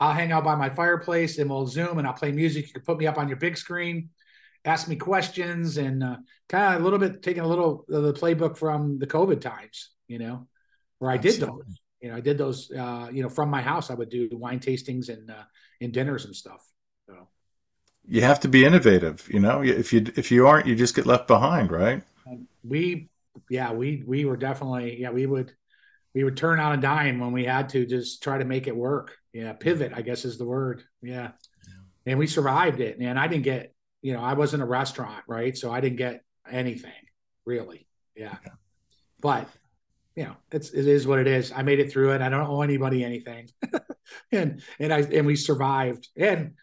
I'll hang out by my fireplace and we'll Zoom and I'll play music. You can put me up on your big screen, ask me questions, and uh, kind of a little bit taking a little of the playbook from the COVID times, you know, where I did those you know, I did those, uh, you know, from my house. I would do wine tastings and uh, and dinners and stuff. You have to be innovative, you know. If you if you aren't, you just get left behind, right? we, yeah, we we were definitely, yeah, we would we would turn on a dime when we had to just try to make it work. Yeah, pivot, I guess is the word. Yeah, yeah. and we survived it. And I didn't get, you know, I wasn't a restaurant, right? So I didn't get anything really. Yeah, yeah. but you know, it's it is what it is. I made it through it. I don't owe anybody anything, *laughs* and and I and we survived. And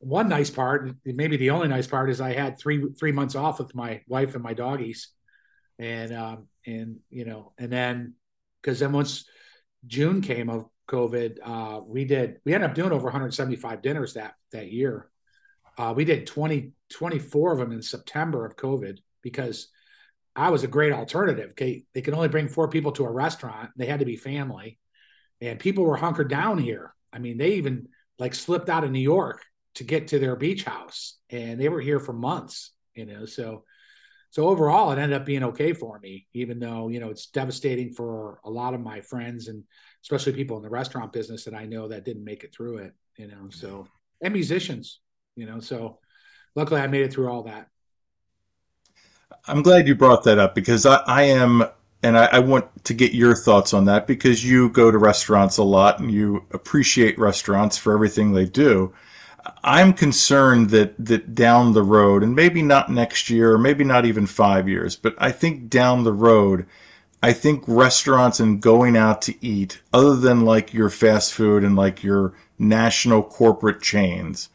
one nice part, maybe the only nice part, is I had three three months off with my wife and my doggies, and um and you know, and then because then once June came of COVID, uh, we did we ended up doing over 175 dinners that that year. Uh, we did 20 24 of them in September of COVID because I was a great alternative. Okay, they could only bring four people to a restaurant. They had to be family, and people were hunkered down here. I mean, they even like slipped out of New York to get to their beach house, and they were here for months. You know, so so overall, it ended up being okay for me, even though you know it's devastating for a lot of my friends and especially people in the restaurant business that I know that didn't make it through it. You know, so and musicians. You know, so luckily I made it through all that. I'm glad you brought that up because I, I am, and I, I, want to get your thoughts on that because you go to restaurants a lot and you appreciate restaurants for everything they do. I'm concerned that that down the road, and maybe not next year, or maybe not even five years, but I think down the road, I think restaurants and going out to eat, other than like your fast food and like your national corporate chains,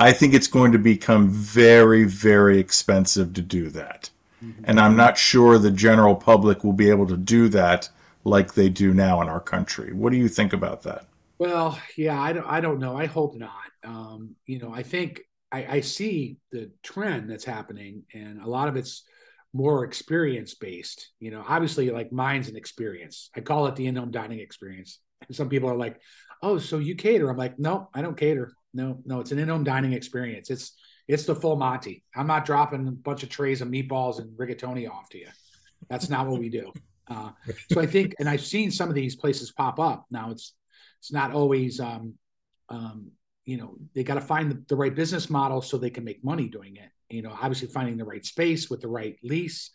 I think it's going to become very, very expensive to do that. Mm-hmm. And I'm not sure the general public will be able to do that like they do now in our country. What do you think about that? Well, yeah, I don't, I don't know. I hope not. Um, you know, I think I, I see the trend that's happening, and a lot of it's more experience based. You know, obviously, like mine's an experience. I call it the in-home dining experience. And some people are like, "Oh, so you cater?" I'm like, "No, I don't cater. No, no, it's an in-home dining experience. It's it's the full Monty. I'm not dropping a bunch of trays of meatballs and rigatoni off to you. That's not what we do. Uh, so I think, and I've seen some of these places pop up. Now it's it's not always, um, um, you know, they got to find the, the, right business model so they can make money doing it. You know, obviously finding the right space with the right lease,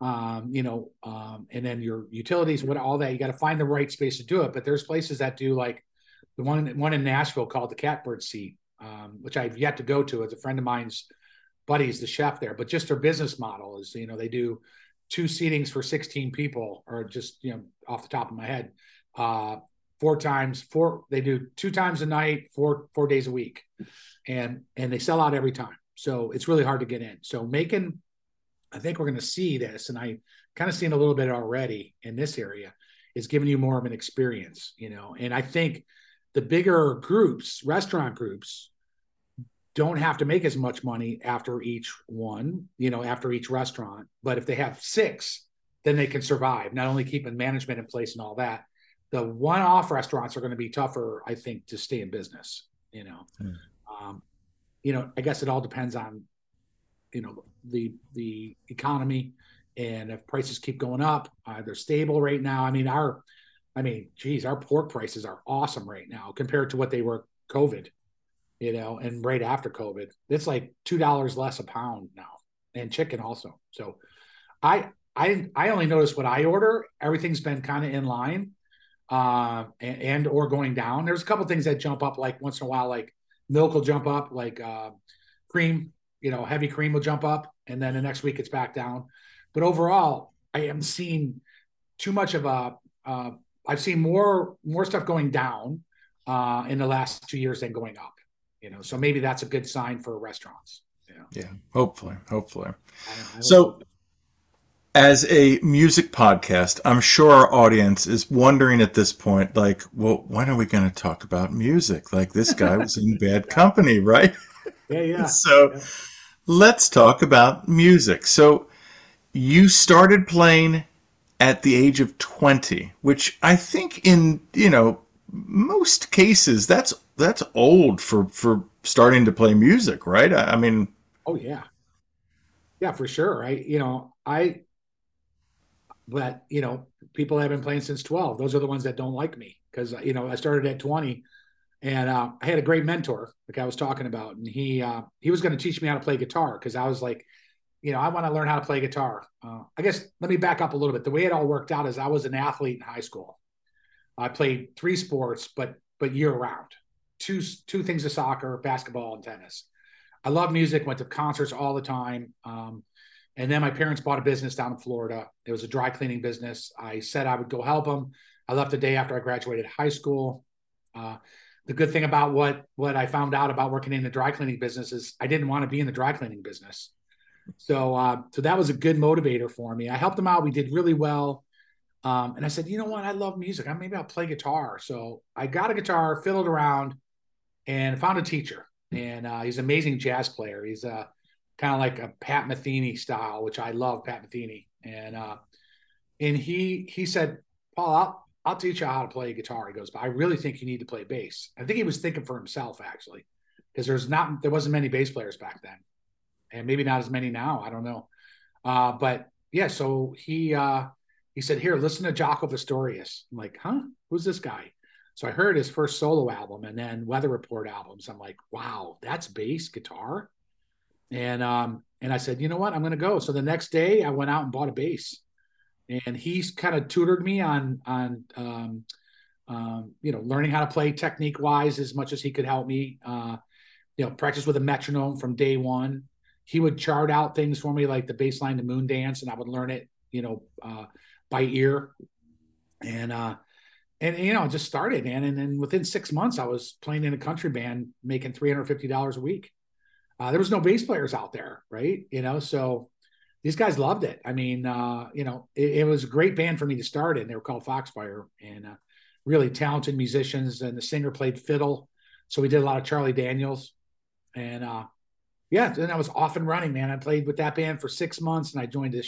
um, you know, um, and then your utilities, what all that. You got to find the right space to do it. But there's places that do like the one one in Nashville called the Catbird Seat, um, which I've yet to go to. As a friend of mine's buddy's the chef there, but just their business model is you know they do two seatings for 16 people, or just you know off the top of my head, uh, four times four they do two times a night, four four days a week, and and they sell out every time. So it's really hard to get in. So making, I think we're going to see this, and I kind of seen a little bit already in this area, is giving you more of an experience, you know. And I think the bigger groups, restaurant groups, don't have to make as much money after each one, you know, after each restaurant. But if they have six, then they can survive, not only keeping management in place and all that. The one off restaurants are going to be tougher, I think, to stay in business, you know. Mm. Um, you know, I guess it all depends on, you know, the the economy and if prices keep going up, uh, they're stable right now. I mean, our I mean, geez, our pork prices are awesome right now compared to what they were COVID, you know, and right after COVID. It's like two dollars less a pound now, and chicken also. So, I I I only notice what I order. Everything's been kind of in line, uh, and, and, or going down. There's a couple things that jump up like once in a while, like milk will jump up, like uh, cream, you know, heavy cream will jump up, and then the next week it's back down. But overall, I am seeing too much of a uh, I've seen more more stuff going down uh, in the last two years than going up. You know, so maybe that's a good sign for restaurants. You know? Yeah, hopefully, hopefully. I, I so, as a music podcast, I'm sure our audience is wondering at this point, like, well, when are we going to talk about music? Like, this guy was in *laughs* bad company, right? Yeah, yeah. *laughs* so, yeah. let's talk about music. So, you started playing at the age of 20, which I think in, you know, most cases that's that's old for for starting to play music, right? I, I mean, oh yeah. Yeah, for sure. I you know, I but you know, people have been playing since 12. Those are the ones that don't like me because you know, I started at 20 and uh, I had a great mentor, like I was talking about, and he uh, he was going to teach me how to play guitar because I was like, you know, I want to learn how to play guitar. Uh, I guess let me back up a little bit. The way it all worked out is I was an athlete in high school. I played three sports, but but year round. Two two things of soccer, basketball, and tennis. I love music. Went to concerts all the time. Um, and then my parents bought a business down in Florida. It was a dry cleaning business. I said I would go help them. I left the day after I graduated high school. Uh, the good thing about what what I found out about working in the dry cleaning business is I didn't want to be in the dry cleaning business. So, uh, so that was a good motivator for me. I helped them out. We did really well. Um, and I said, you know what? I love music. I, maybe I'll play guitar. So I got a guitar, fiddled around, and found a teacher. And uh, he's an amazing jazz player. He's uh, kind of like a Pat Metheny style, which I love Pat Metheny. And uh, and he he said, Paul, I'll, I'll teach you how to play guitar. He goes, but I really think you need to play bass. I think he was thinking for himself actually, because there's not there wasn't many bass players back then and maybe not as many now. I don't know. Uh, but yeah, so he uh, he said, "Here, listen to Jaco Pastorius." I'm like, "Huh? Who's this guy?" So I heard his first solo album and then Weather Report albums. I'm like, "Wow, that's bass guitar." And um, and I said, you know what, I'm going to go. So the next day, I went out and bought a bass, and he's kind of tutored me on on um, um, you know learning how to play technique wise as much as he could help me. Uh, you know, practice with a metronome from day one. He would chart out things for me like the bass line to Moondance, and I would learn it, you know, uh, by ear. And uh, and you know, just started, man. And then within six months, I was playing in a country band, making three hundred fifty dollars a week. Uh, there was no bass players out there, right? You know, so these guys loved it. I mean, uh, you know, it, it, was a great band for me to start in. They were called Foxfire, and uh, really talented musicians. And the singer played fiddle, so we did a lot of Charlie Daniels. And uh, yeah, then I was off and running, man. I played with that band for six months, and I joined a,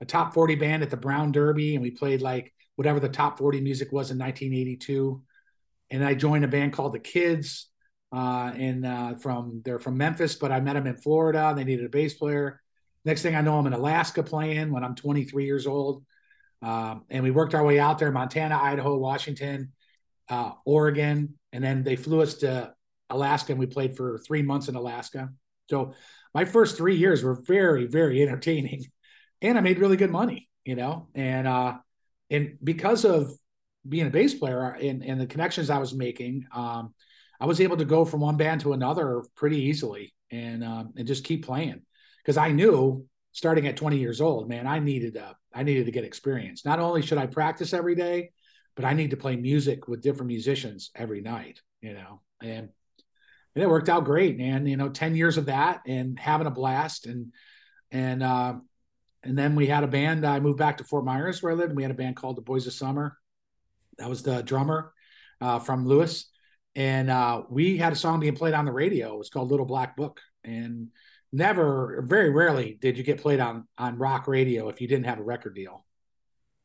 a top forty band at the Brown Derby, and we played like whatever the top 40 music was in 1982. And I joined a band called The Kids. Uh, and uh, from they're from Memphis, but I met them in Florida. And they needed a bass player. Next thing I know, I'm in Alaska playing when I'm 23 years old. Um, and we worked our way out there Montana, Idaho, Washington, uh, Oregon. And then they flew us to Alaska and we played for three months in Alaska. So my first three years were very, very entertaining. And I made really good money, you know. And uh, and because of being a bass player and, and the connections I was making, um, I was able to go from one band to another pretty easily and um, and just keep playing because I knew starting at 20 years old, man, I needed uh, I needed to get experience. Not only should I practice every day, but I need to play music with different musicians every night, you know. And and it worked out great, man. You know, 10 years of that and having a blast and and uh, and then we had a band. I moved back to Fort Myers where I lived, and we had a band called the Boys of Summer. That was the drummer uh, from Lewes, and uh, we had a song being played on the radio. It was called Little Black Book, and never, very rarely, did you get played on on rock radio if you didn't have a record deal.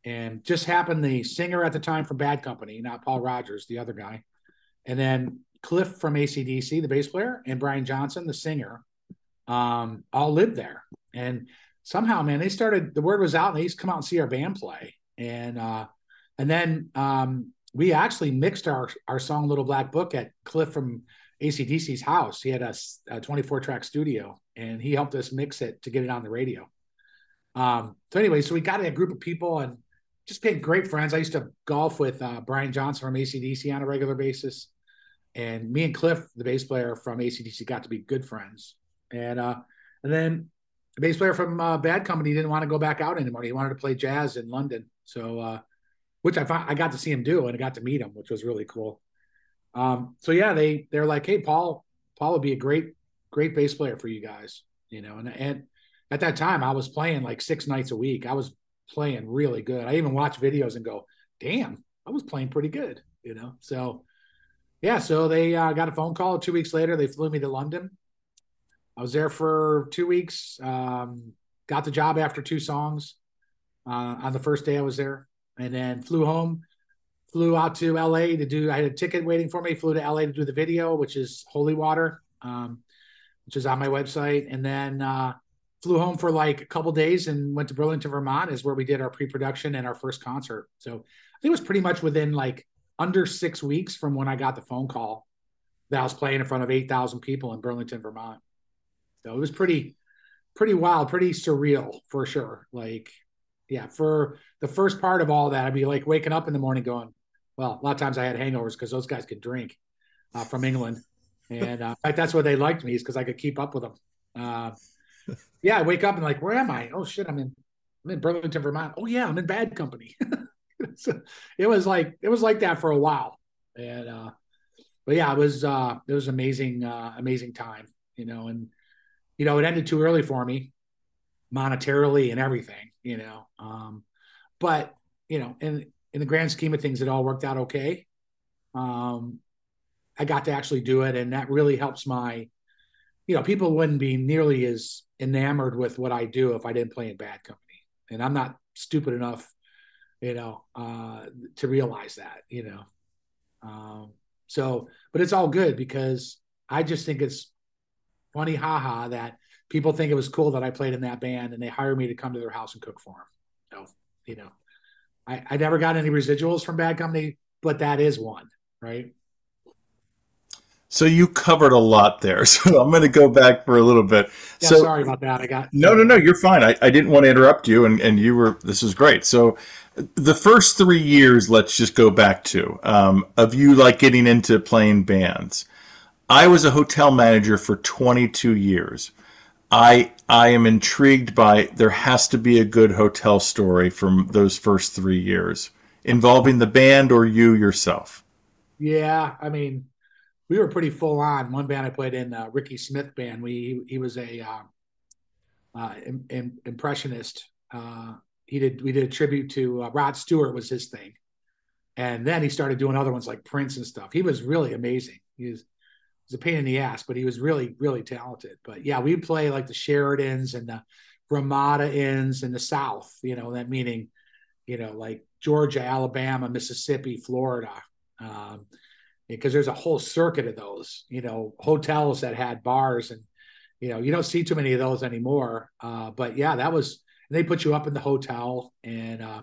And just happened the singer at the time from Bad Company, not Paul Rodgers, the other guy, and then Cliff from ACDC, the bass player, and Brian Johnson, the singer, um, all lived there. And somehow, man, they started. The word was out, and they used to come out and see our band play, and uh, and then um, we actually mixed our our song "Little Black Book" at Cliff from ACDC's house. He had a, a 24 track studio, and he helped us mix it to get it on the radio. Um, so anyway, so we got a group of people and just became great friends. I used to golf with uh, Brian Johnson from ACDC on a regular basis. And me and Cliff, the bass player from ACDC, got to be good friends. And uh, and then the bass player from uh, Bad Company didn't want to go back out anymore. He wanted to play jazz in London. So, uh, which I found, I got to see him do and I got to meet him, which was really cool. Um, so yeah, they they're like, hey, Paul, Paul would be a great great bass player for you guys, you know. And and at that time, I was playing like six nights a week. I was playing really good. I even watch videos and go, damn, I was playing pretty good, you know. So yeah, so they uh, got a phone call. Two weeks later, they flew me to London I was there for two weeks. Um, got the job after two songs uh, on the first day I was there, and then flew home. Flew out to LA to do. I had a ticket waiting for me. Flew to LA to do the video, which is Holy Water, um, which is on my website, and then uh, flew home for like a couple days and went to Burlington, Vermont, is where we did our pre-production and our first concert. So I think it was pretty much within like under six weeks from when I got the phone call that I was playing in front of eight thousand people in Burlington, Vermont. So it was pretty, pretty wild, pretty surreal for sure. Like, yeah, for the first part of all that, I'd be like waking up in the morning going, well, a lot of times I had hangovers because those guys could drink uh, from England. And uh, in fact, that's why they liked me is because I could keep up with them. Uh, *laughs* yeah, I wake up and like, where am I? Oh shit, I'm in, I'm in Burlington, Vermont. Oh yeah, I'm in bad company. *laughs* so it was like it was like that for a while, and uh, but yeah, it was uh, it was amazing, uh, amazing time, you know, and you know, it ended too early for me monetarily and everything, you know. Um, but, you know, in in the grand scheme of things, it all worked out okay. Um, I got to actually do it, and that really helps my, you know, people wouldn't be nearly as enamored with what I do if I didn't play in bad company. And I'm not stupid enough, you know, uh, to realize that, you know. Um, so, but it's all good because I just think it's funny haha that people think it was cool that I played in that band and they hire me to come to their house and cook for them. So, you know, I, I never got any residuals from Bad Company, but that is one, right? So you covered a lot there. *laughs* So I'm going to go back for a little bit. Yeah, so, sorry about that. I got no, no, no. You're fine. I, I didn't want to interrupt you, and, and you were. This is great. So the first three years, let's just go back to um, of you like getting into playing bands. I was a hotel manager for 22 years. I I am intrigued by there has to be a good hotel story from those first three years involving the band or you yourself. Yeah, I mean, we were pretty full on. One band I played in, uh, Ricky Smith band. We he was a uh, uh, in, in, impressionist. Uh, he did we did a tribute to uh, Rod Stewart was his thing, and then he started doing other ones like Prince and stuff. He was really amazing. He was, was a pain in the ass, but he was really really talented. But yeah, we play like the Sheratons and the Ramada Inns in the South. You know that meaning, you know like Georgia, Alabama, Mississippi, Florida. Um, because there's a whole circuit of those, you know, hotels that had bars and, you know, you don't see too many of those anymore. Uh, but yeah, that was, they put you up in the hotel. And uh,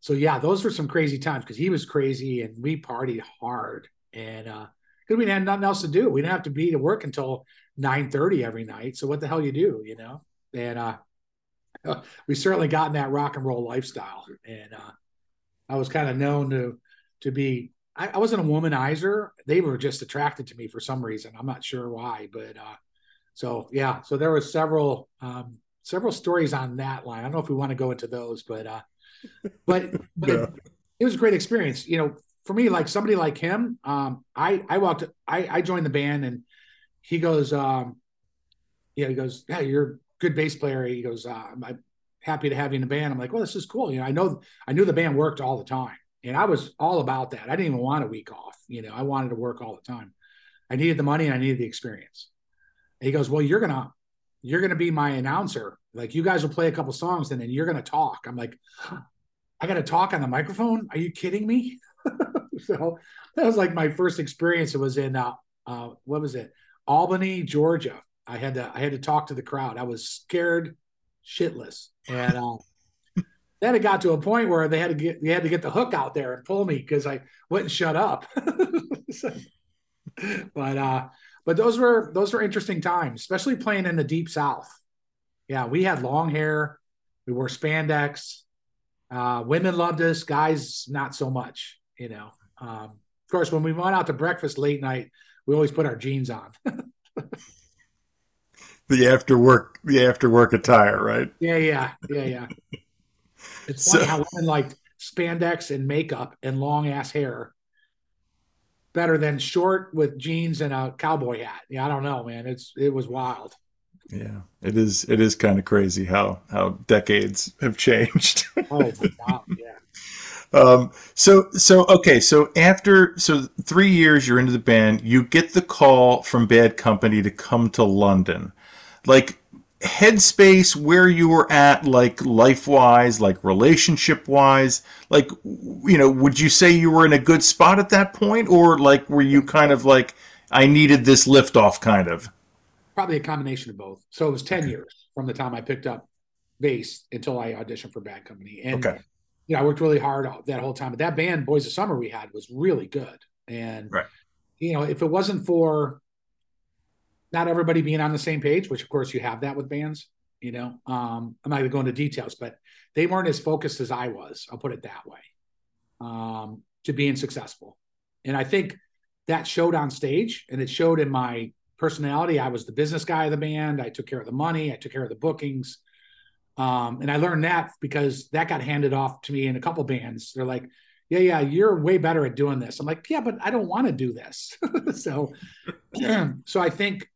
so, yeah, those were some crazy times because he was crazy and we partied hard. And uh, because we had nothing else to do. We didn't have to be to work until 9 30 every night. So, what the hell you do, you know? And uh, *laughs* we certainly got in that rock and roll lifestyle. And uh, I was kind of known to, to be I, I, wasn't a womanizer. They were just attracted to me for some reason. I'm not sure why, but uh, so yeah. So there was several um, several stories on that line. I don't know if we want to go into those, but uh, but but *laughs* it, it, was a great experience. You know, for me, like somebody like him, um, I I walked, I I joined the band, and he goes, um, yeah, he goes, yeah, you're a good bass player. He goes, uh, I'm happy to have you in the band. I'm like, well, this is cool. You know, I know I knew the band worked all the time. And I was all about that. I didn't even want a week off. You know, I wanted to work all the time. I needed the money and I needed the experience. And he goes, Well, you're gonna you're gonna be my announcer. Like you guys will play a couple songs and then you're gonna talk. I'm like, I gotta talk on the microphone. Are you kidding me? *laughs* *laughs* so that was like my first experience. It was in uh, uh what was it? Albany, Georgia. I had to I had to talk to the crowd. I was scared shitless. And uh *laughs* then it got to a point where they had to get they had to get the hook out there and pull me because I wouldn't shut up. *laughs* so, but uh, but those were those were interesting times, especially playing in the deep south. Yeah, we had long hair, we wore spandex. Uh, women loved us, guys not so much. You know, um, of course, when we went out to breakfast late night, we always put our jeans on. *laughs* the after work, the after work attire, right? Yeah, yeah, yeah, yeah. *laughs* It's so, funny how women like spandex and makeup and long ass hair better than short with jeans and a cowboy hat. Yeah, I don't know, man. It's it was wild. Yeah, it is. It is kind of crazy how how decades have changed. *laughs* oh my god! Yeah. Um, so so okay so after so three years you're into the band you get the call from bad company to come to london. Like headspace where you were at like life wise like relationship wise like you know would you say you were in a good spot at that point? Or like were you kind of like i needed this lift off kind of? Probably a combination of both. So it was 10 okay. years from the time i picked up bass until i auditioned for bad company. And okay. You know i worked really hard that whole time but that band boys of summer we had was really good and right. you know if it wasn't for not everybody being on the same page, which of course you have that with bands. You know, um, I'm not going to go into details, but they weren't as focused as I was. I'll put it that way. Um, to being successful, and I think that showed on stage, and it showed in my personality. I was the business guy of the band. I took care of the money. I took care of the bookings. Um, and I learned that because that got handed off to me in a couple bands. They're like, yeah, yeah, you're way better at doing this. I'm like, yeah, but I don't want to do this. *laughs* so, *clears throat* so I think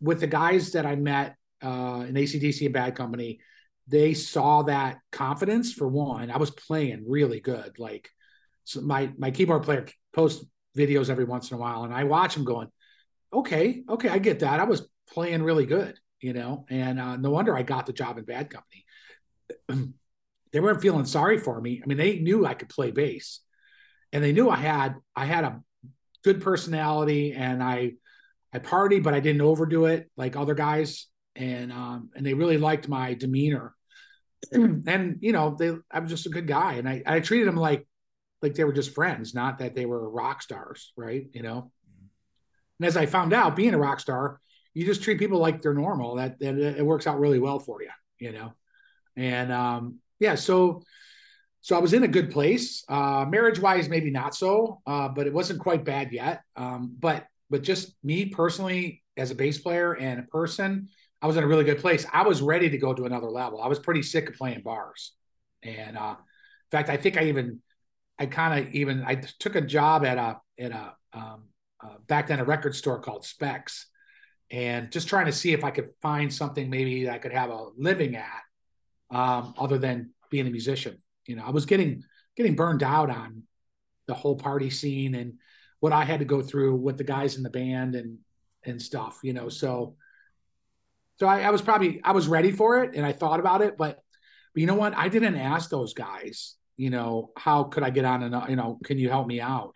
with the guys that I met uh, in ACDC and Bad Company, they saw that confidence for one. I was playing really good. Like so my my keyboard player posts videos every once in a while, and I watch him going, okay, okay, I get that. I was playing really good, you know, and uh, no wonder I got the job in Bad Company. *clears throat* they weren't feeling sorry for me. I mean, they knew I could play bass, and they knew I had I had a good personality, and I I partied, but I didn't overdo it like other guys, and um, and they really liked my demeanor. *clears throat* and you know, they I was just a good guy, and I I treated them like like they were just friends, not that they were rock stars, right? You know. And as I found out, being a rock star, you just treat people like they're normal. That, that it works out really well for you, you know. And um, yeah, so so I was in a good place. Uh, marriage wise, maybe not so, uh, but it wasn't quite bad yet. Um, but but just me personally, as a bass player and a person, I was in a really good place. I was ready to go to another level. I was pretty sick of playing bars, and uh, in fact, I think I even I kind of even I took a job at a at a um, uh, back then a record store called Specs, and just trying to see if I could find something maybe I could have a living at, um, other than being a musician. You know, I was getting getting burned out on the whole party scene and what I had to go through with the guys in the band and and stuff. You know, so so I, I was probably I was ready for it and I thought about it, but, but you know what? I didn't ask those guys. You know, how could I get on and you know, can you help me out?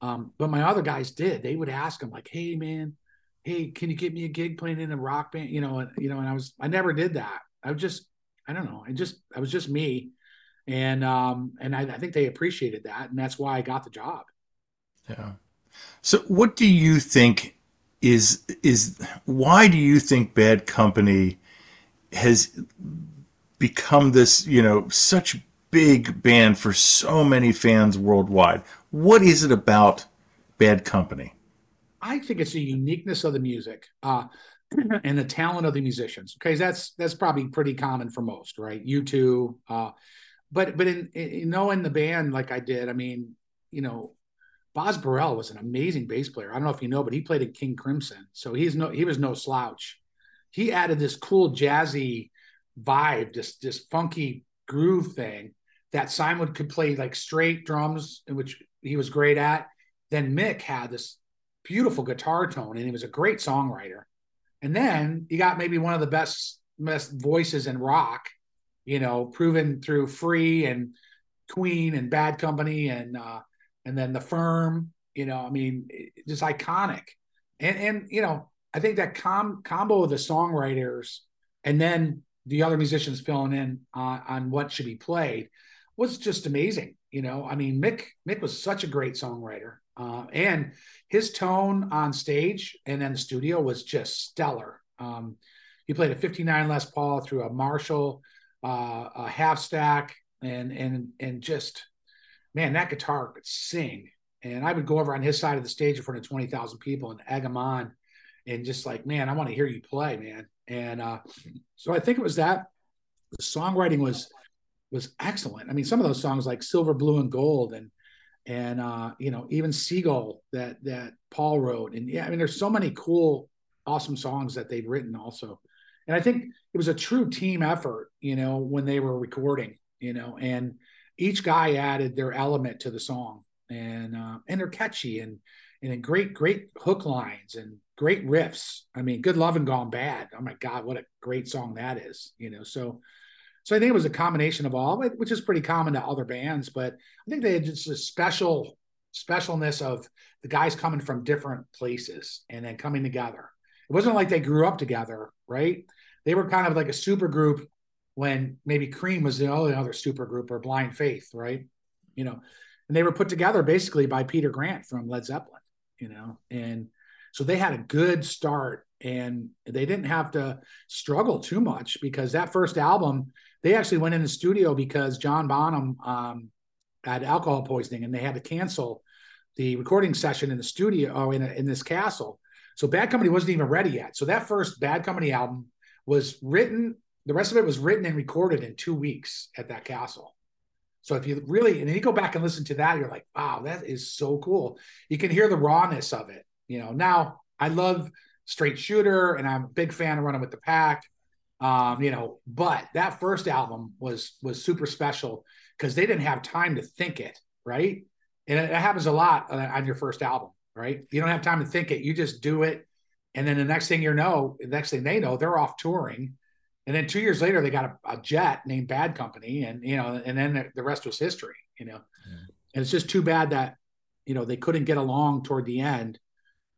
Um, but my other guys did. They would ask them like, "Hey, man, hey, can you get me a gig playing in a rock band?" You know, and you know, and I was I never did that. I was just I don't know. I just I was just me, and um and I, I think they appreciated that, and that's why I got the job. Yeah. So, what do you think is is why do you think Bad Company has become this you know such big band for so many fans worldwide? What is it about Bad Company? I think it's the uniqueness of the music uh, *clears throat* and the talent of the musicians. Okay, that's that's probably pretty common for most, right? You two, uh, but but in, in knowing the band like I did, I mean, you know, Boz Burrell was an amazing bass player. I don't know if you know, but he played in King Crimson, so he's no he was no slouch. He added this cool jazzy vibe, this this funky groove thing that Simon could play like straight drums, which he was great at. Then Mick had this beautiful guitar tone, and he was a great songwriter. And then you got maybe one of the best best voices in rock, you know, proven through Free and Queen and Bad Company and uh, and then the firm you know i mean just iconic. And and you know i think that com- combo of the songwriters and then the other musicians filling in on, on what should be played was just amazing you know. I mean mick mick was such a great songwriter uh, and his tone on stage and then the studio was just stellar um, he played a 59 les paul through a marshall uh, a half stack and and and just man, that guitar could sing. And I would go over on his side of the stage in front of 20,000 people and egg him on and just like, man, I want to hear you play, man. And uh, so I think it was that the songwriting was was excellent. I mean, some of those songs like Silver, Blue, and Gold and and uh, you know, even Seagull that that Paul wrote. And yeah, I mean, there's so many cool, awesome songs that they've written also. And I think it was a true team effort, you know, when they were recording, you know, and each guy added their element to the song, and uh, and they're catchy and and great great hook lines and great riffs. I mean, "Good Lovin' Gone Bad." Oh my God, what a great song that is! You know, so so I think it was a combination of all, which is pretty common to other bands. But I think they had just a special specialness of the guys coming from different places and then coming together. It wasn't like they grew up together, right? They were kind of like a super group when maybe Cream was the only other super group or Blind Faith, right? You know, and they were put together basically by Peter Grant from Led Zeppelin, you know, and so they had a good start and they didn't have to struggle too much because that first album, they actually went in the studio because John Bonham um, had alcohol poisoning and they had to cancel the recording session in the studio oh, in, a, in this castle. So Bad Company wasn't even ready yet. So that first Bad Company album was written the rest of it was written and recorded in two weeks at that castle. So if you really and then you go back and listen to that, you're like, wow, that is so cool. You can hear the rawness of it. You know, now I love straight shooter and I'm a big fan of running with the pack. Um, you know, but that first album was was super special because they didn't have time to think it, right? And it, it happens a lot on your first album, right? You don't have time to think it. You just do it. And then the next thing you know, the next thing they know, they're off touring and then two years later, they got a, a jet named Bad Company, and you know, and then the, the rest was history. You know, yeah. and it's just too bad that you know they couldn't get along toward the end.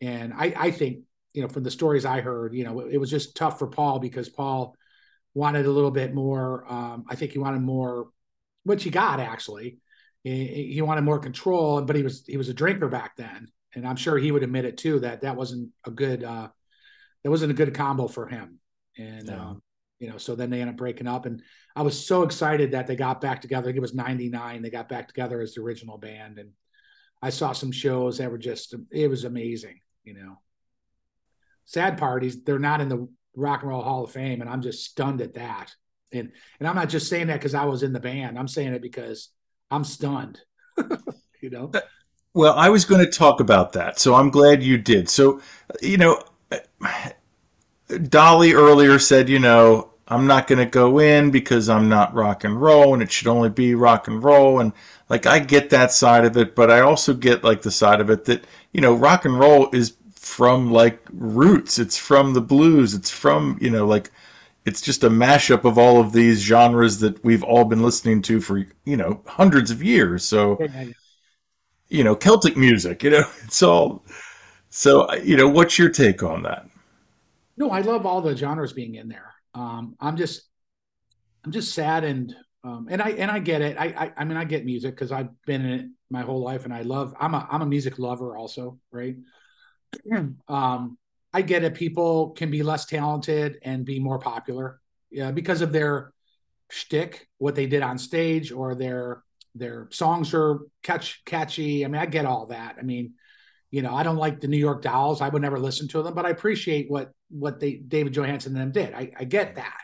And I, I think you know from the stories I heard, you know, it, it was just tough for Paul because Paul wanted a little bit more. Um, I think he wanted more, which he got actually. He, he wanted more control, but he was he was a drinker back then, and I'm sure he would admit it too that that wasn't a good uh, that wasn't a good combo for him. And yeah. um, you know, so then they ended up breaking up, and I was so excited that they got back together. I think it was '99. They got back together as the original band, and I saw some shows that were just it was amazing. You know, sad parties. They're not in the Rock and Roll Hall of Fame, and I'm just stunned at that. And and I'm not just saying that because I was in the band. I'm saying it because I'm stunned. *laughs* you know. Uh, well, I was going to talk about that, so I'm glad you did. So, you know, Dolly earlier said, you know, I'm not going to go in because I'm not rock and roll and it should only be rock and roll. And like, I get that side of it, but I also get like the side of it that, you know, rock and roll is from like roots. It's from the blues. It's from, you know, like, it's just a mashup of all of these genres that we've all been listening to for, you know, hundreds of years. So, you know, Celtic music, you know, *laughs* it's all. So, you know, what's your take on that? No, I love all the genres being in there. Um, I'm just, I'm just saddened, um, and I and I get it. I I, I mean, I get music because I've been in it my whole life, and I love. I'm a I'm a music lover also, right? *clears throat* um, I get it. People can be less talented and be more popular, yeah, because of their shtick, what they did on stage, or their their songs are catch catchy. I mean, I get all that. I mean, you know, I don't like the New York Dolls. I would never listen to them, but I appreciate what what they David Johansen and them did. I, I get that.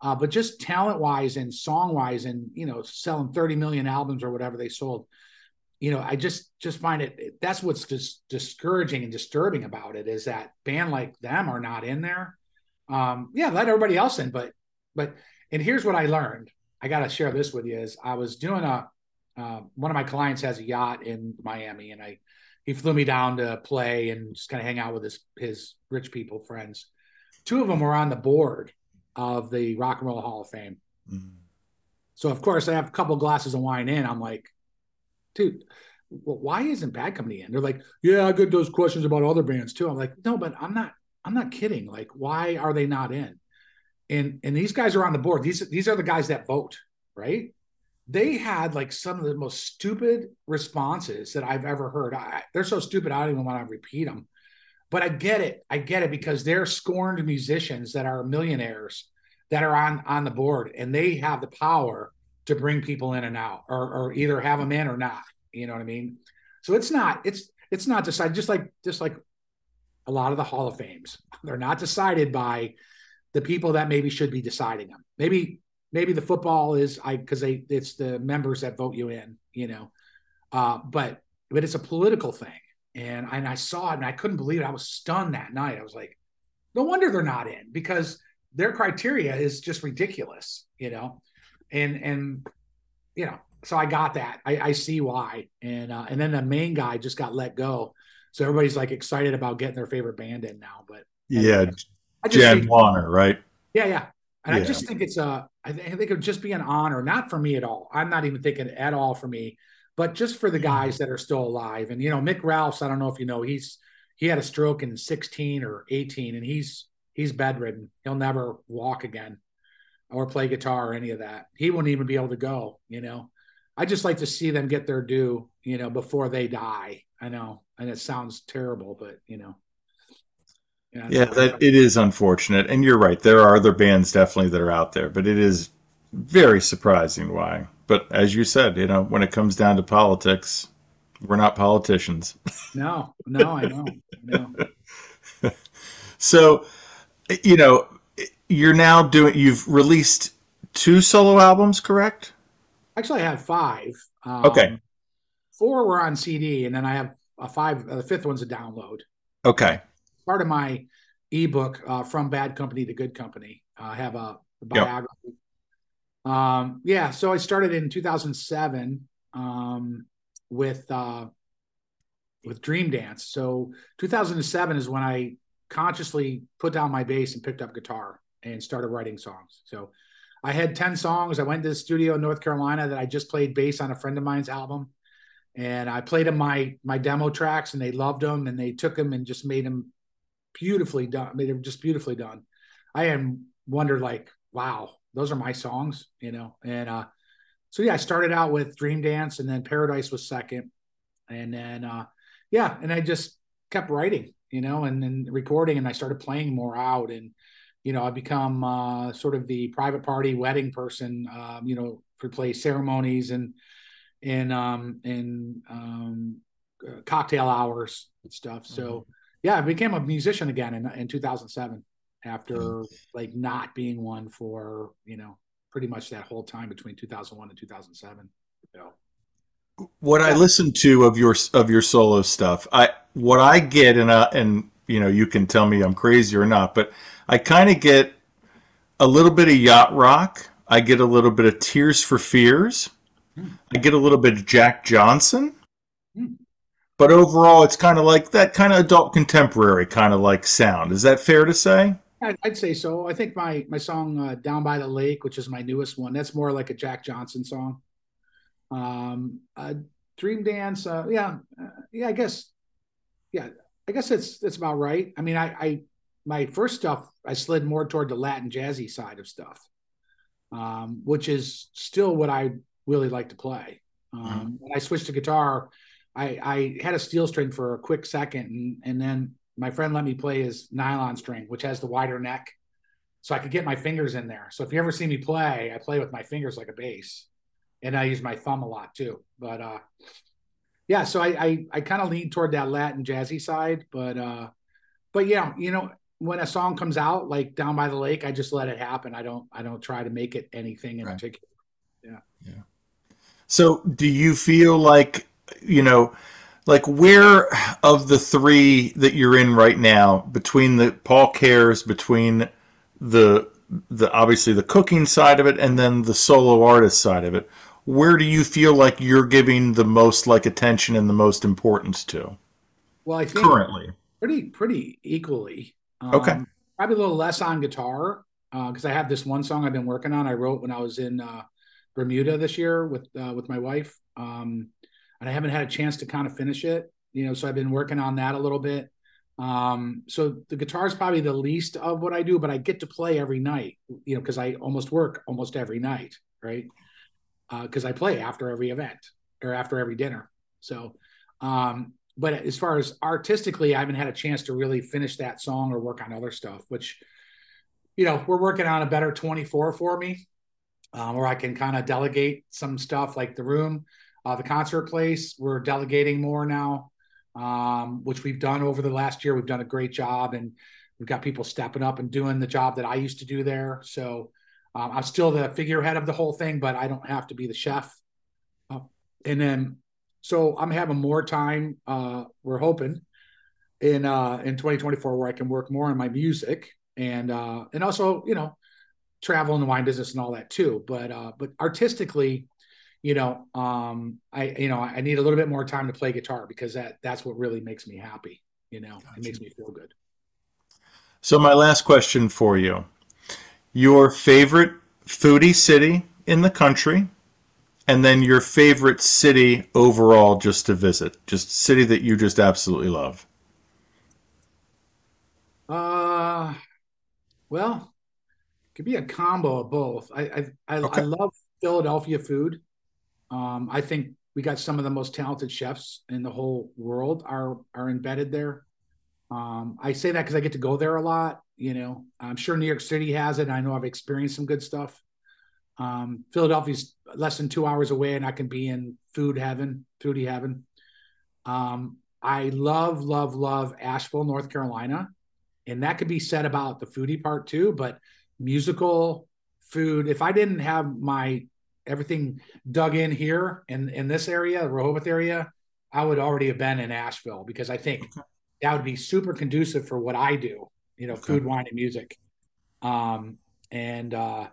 Uh, but just talent wise and song wise, and you know, selling 30 million albums or whatever they sold, you know, I just just find it. That's what's just discouraging and disturbing about it is that band like them are not in there. Um, yeah, let everybody else in, but but and here's what I learned. I got to share this with you. Is I was doing a uh, one of my clients has a yacht in Miami, and I he flew me down to play and just kind of hang out with his his rich people friends. Two of them were on the board of the Rock and Roll Hall of Fame. Mm-hmm. So of course I have a couple glasses of wine in. I'm like, dude, well, why isn't Bad Company in? They're like, yeah, I get those questions about other bands too. I'm like, no, but I'm not. I'm not kidding. Like, why are they not in? And and these guys are on the board. These these are the guys that vote, right? they had like some of the most stupid responses that I've ever heard. I, they're so stupid, I don't even want to repeat them. But I get it. I get it because they're scorned musicians that are millionaires that are on on the board, and they have the power to bring people in and out, or, or either have them in or not. You know what I mean? So it's not. It's it's not decided. Just like just like a lot of the Hall of Fames, they're not decided by the people that maybe should be deciding them. Maybe maybe the football is I because they it's the members that vote you in, you know. Uh, but but it's a political thing, and and I saw it and I couldn't believe it. I was stunned that night. I was like, no wonder they're not in because their criteria is just ridiculous, you know. And and you know, so I got that. I, I see why. And uh, and then the main guy just got let go, so everybody's like excited about getting their favorite band in now. But yeah, Jann Wenner, right? Yeah, yeah. And yeah. I just think it's a, I think it would just be an honor, not for me at all. I'm not even thinking at all for me, but just for the mm-hmm. guys that are still alive. And you know, Mick Ralphs, I don't know if you know, he's he had a stroke in 16 or 18, and he's he's bedridden. He'll never walk again or play guitar or any of that. He wouldn't even be able to go. You know, I just like to see them get their due. You know, before they die. I know, and it sounds terrible, but you know. Yeah, yeah that it is unfortunate, and you're right. There are other bands definitely that are out there, but it is very surprising why. But as you said, you know, when it comes down to politics, we're not politicians. *laughs* No, no, I know. I know. so, you know, you're now doing. You've released two solo albums, correct? Actually, I have five. Um, okay. Four were on CD, and then I have a five. Uh, the fifth one's a download. Okay part of my ebook uh, from bad company to good company. Uh, I have a, a biography. Yep. Um, yeah, so I started in 2007 um, with uh, with Dream Dance. So 2007 is when I consciously put down my bass and picked up guitar and started writing songs. So I had 10 songs. I went to the studio in North Carolina that I just played bass on a friend of mine's album. And I played them my my demo tracks and they loved them and they took them and just made them beautifully done. Mean, they're just beautifully done. I am wondered like, wow, those are my songs, you know. And uh, so yeah, I started out with Dream Dance, and then Paradise was second, and then uh, yeah, and I just kept writing, you know, and then recording, and I started playing more out, and you know, I become uh, sort of the private party wedding person, um, you know, for play ceremonies and and um, and um, uh, cocktail hours and stuff. So mm-hmm. yeah, I became a musician again in in 2007 after mm-hmm. like not being one for you know pretty much that whole time between 2001 and 2007. So what yeah. I listen to of your of your solo stuff, I what I get and uh, and you know you can tell me I'm crazy or not, but I kind of get a little bit of yacht rock. I get a little bit of Tears for Fears. I get a little bit of Jack Johnson. Mm. But overall, it's kind of like that kind of adult contemporary kind of like sound. Is that fair to say? I'd say so. I think my my song uh, "Down by the Lake," which is my newest one, that's more like a Jack Johnson song. Um, uh, Dream Dance, uh, yeah, uh, yeah. I guess, yeah, I guess it's it's about right. I mean, I, I my first stuff I slid more toward the Latin jazzy side of stuff, um, which is still what I really like to play. Um, mm-hmm. When I switched to guitar, I, I had a steel string for a quick second, and, and then my friend let me play his nylon string, which has the wider neck, so I could get my fingers in there. So if you ever see me play, I play with my fingers like a bass, and I use my thumb a lot too. But uh, yeah, so I I, I kind of lean toward that Latin jazzy side, but uh, but yeah, you know, when a song comes out like Down by the Lake, I just let it happen. I don't I don't try to make it anything in right. particular. Yeah. Yeah. So do you feel like you know? like where of the three that you're in right now between the paul cares between the the obviously the cooking side of it and then the solo artist side of it where do you feel like you're giving the most like attention and the most importance to well i think currently pretty pretty equally um, okay probably a little less on guitar because uh, i have this one song i've been working on i wrote when i was in uh, bermuda this year with uh, with my wife um, and I haven't had a chance to kind of finish it. You know, so I've been working on that a little bit. Um, so the guitar is probably the least of what I do, but I get to play every night. You know, because I almost work almost every night, right? Because uh, I play after every event or after every dinner. So, um, but as far as artistically, I haven't had a chance to really finish that song or work on other stuff. Which, you know, we're working on a better 24 for me, um, where I can kind of delegate some stuff like the room uh, the concert place, we're delegating more now, um, which we've done over the last year. We've done a great job, and we've got people stepping up and doing the job that I used to do there. So um, I'm still the figurehead of the whole thing, but I don't have to be the chef. Uh, and then, so I'm having more time. Uh, we're hoping in uh, in 2024 where I can work more on my music and uh, and also you know travel in the wine business and all that too. But uh, but artistically, you know, um, I you know I need a little bit more time to play guitar because that that's what really makes me happy. You know, gotcha. it makes me feel good. So my last question for you: Your favorite foodie city in the country, and then your favorite city overall, just to visit, just city that you just absolutely love. Uh, well, it could be a combo of both. I I I, okay. I love Philadelphia food. Um, I think we got some of the most talented chefs in the whole world are are embedded there. Um, I say that because I get to go there a lot. You know, I'm sure New York City has it. I know I've experienced some good stuff. Um, Philadelphia's less than two hours away, and I can be in food heaven, foodie heaven. Um, I love, love, love Asheville, North Carolina, and that could be said about the foodie part too. But musical food, if I didn't have my everything dug in here in in this area, the Rehoboth area, I would already have been in Asheville because I think okay. that would be super conducive for what I do. You know, okay. food, wine, and music. Um, and uh,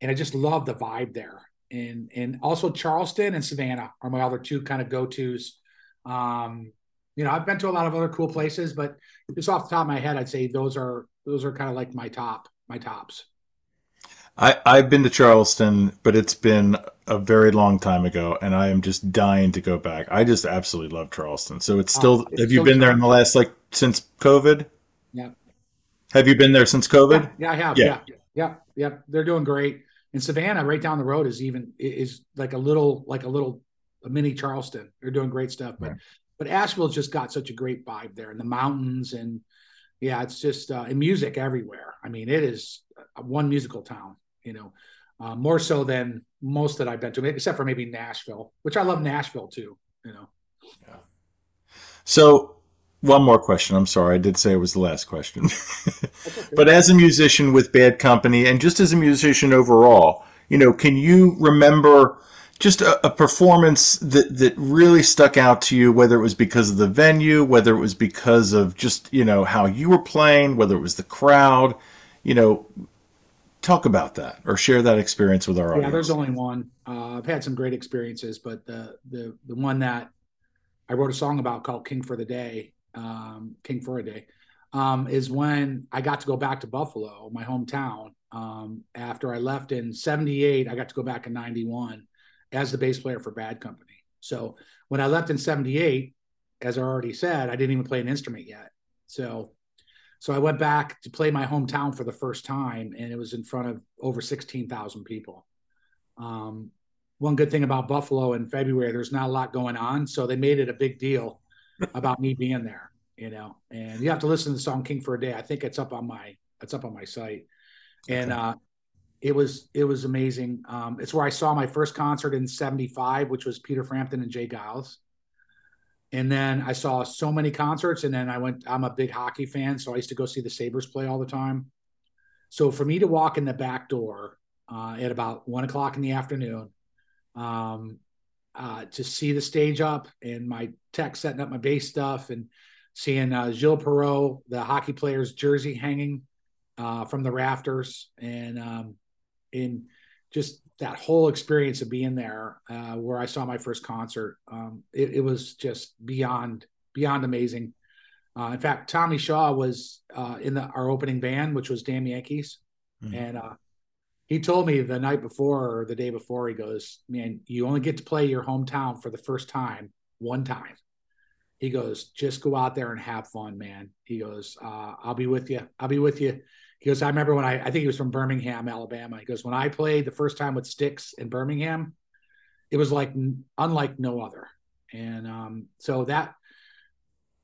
and I just love the vibe there. And and also Charleston and Savannah are my other two kind of go tos. Um, you know, I've been to a lot of other cool places, but just off the top of my head, I'd say those are those are kind of like my top my tops. I, I've been to Charleston, but it's been a very long time ago, and I am just dying to go back. I just absolutely love Charleston. So it's still. Oh, it's have you been there in the last like since COVID? Yeah. Have you been there since COVID? Yeah, yeah I have. Yeah. yeah, yeah, yeah. They're doing great. And Savannah, right down the road, is even is like a little like a little a mini Charleston. They're doing great stuff. But right. but Asheville's just got such a great vibe there, and the mountains, and yeah, it's just uh, and music everywhere. I mean, it is one musical town, you know, uh, more so than most that I've been to, except for maybe Nashville, which I love Nashville too, you know. Yeah. So one more question. I'm sorry, I did say it was the last question. But as a musician with Bad Company, and just as a musician overall, you know, can you remember just a, a, performance that that really stuck out to you? Whether it was because of the venue, whether it was because of just you know how you were playing, whether it was the crowd, you know, talk about that or share that experience with our audience. Yeah, there's only one. Uh, I've had some great experiences, but the the the one that I wrote a song about called "King for the Day," um, "King for a Day," um, is when I got to go back to Buffalo, my hometown. Um, after I left in '78, I got to go back in '91 as the bass player for Bad Company. So when I left in '78, as I already said, I didn't even play an instrument yet. So so I went back to play my hometown for the first time, and it was in front of over 16,000 people. Um, one good thing about Buffalo in February, there's not a lot going on, so they made it a big deal about me being there. You know, and you have to listen to the song "King for a Day." I think it's up on my it's up on my site, and okay. uh, it was it was amazing. Um, it's where I saw my first concert in '75, which was Peter Frampton and J. Geils. and then I saw so many concerts. And then I went, I'm a big hockey fan. So I used to go see the Sabres play all the time. So for me to walk in the back door uh, at about one o'clock in the afternoon, um, uh, to see the stage up and my tech setting up my bass stuff and seeing uh, Gilles Perreault, the hockey player's jersey hanging uh, from the rafters, and um, in just that whole experience of being there, uh, where I saw my first concert, um, it, it, was just beyond beyond amazing. Uh, in fact, Tommy Shaw was uh, in the, our opening band, which was Damn Yankees, mm-hmm. and uh, he told me the night before or the day before, he goes, "Man, you only get to play your hometown for the first time, one time." He goes, "Just go out there and have fun, man." He goes, uh, "I'll be with you. I'll be with you." He goes, I remember when I, I think he was from Birmingham, Alabama. He goes, when I played the first time with Styx in Birmingham, it was like unlike no other. And um, so that,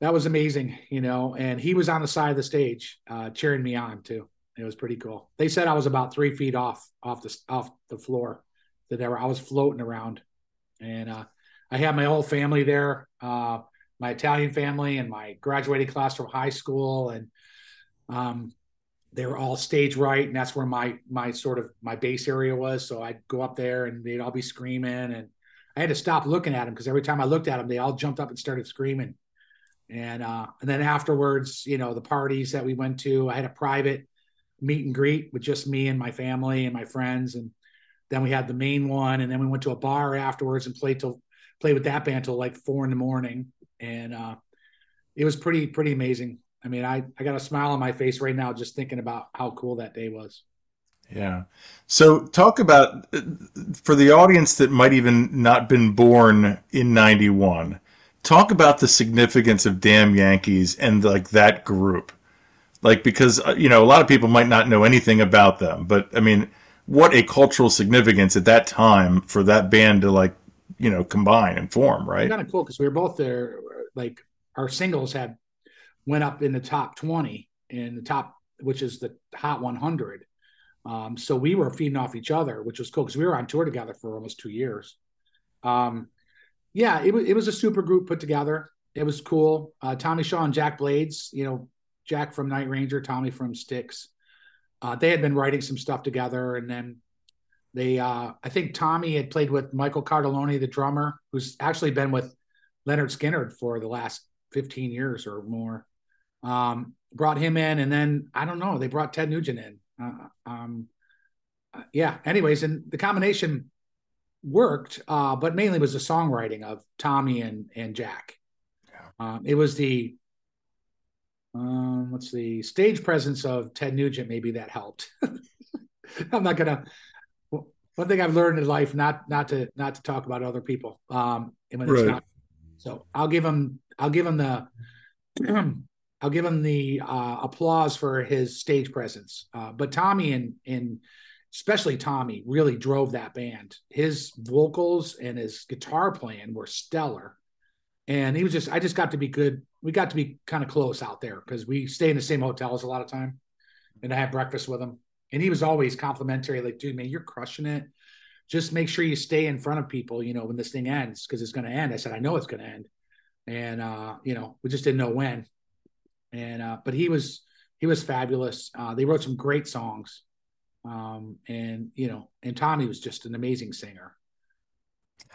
that was amazing, you know, and he was on the side of the stage uh, cheering me on too. It was pretty cool. They said I was about three feet off, off the, off the floor that they were, I was floating around and uh, I had my whole family there, uh, my Italian family and my graduating class from high school. And um, they were all stage right and that's where my my sort of my base area was so i'd go up there and they'd all be screaming and i had to stop looking at them because every time i looked at them they all jumped up and started screaming and uh and then afterwards you know the parties that we went to i had a private meet and greet with just me and my family and my friends and then we had the main one and then we went to a bar afterwards and played till played with that band till like four in the morning and uh it was pretty pretty amazing I mean, I, I got a smile on my face right now just thinking about how cool that day was. Yeah. So talk about for the audience that might even not been born in 91. Talk about the significance of Damn Yankees and like that group. Like because uh, you know, a lot of people might not know anything about them, but I mean, what a cultural significance at that time for that band to like, you know, combine and form, right? Kind of cool because we were both there like our singles had went up in the top 20 in the top, which is the Hot 100. Um, so we were feeding off each other, which was cool because we were on tour together for almost two years. Um, yeah, it was it was a super group put together. It was cool. Uh, Tommy Shaw and Jack Blades, you know, Jack from Night Ranger, Tommy from Styx. Uh, they had been writing some stuff together, and then they, uh, I think Tommy had played with Michael Cartellone, the drummer, who's actually been with Lynyrd Skynyrd for the last 15 years or more. Um, brought him in, and then I don't know, they brought Ted Nugent in. Uh, um, uh, yeah. Anyways, and the combination worked, uh, but mainly was the songwriting of Tommy and and Jack. Yeah. Um, it was the um, what's the stage presence of Ted Nugent? Maybe that helped. *laughs* I'm not gonna. One thing I've learned in life not not to not to talk about other people. Um, when right. it's not. So I'll give him I'll give him the *clears throat* I'll give him the uh, applause for his stage presence. Uh, but Tommy and and especially Tommy really drove that band. His vocals and his guitar playing were stellar, and he was just I just got to be good. We got to be kind of close out there because we stay in the same hotels a lot of time, and I had breakfast with him, and he was always complimentary, like, "Dude, man, you're crushing it." Just make sure you stay in front of people, you know, when this thing ends, because it's going to end. I said, I know it's going to end, and uh, you know, we just didn't know when. And uh, but he was he was fabulous. Uh, they wrote some great songs, um, and you know, and Tommy was just an amazing singer.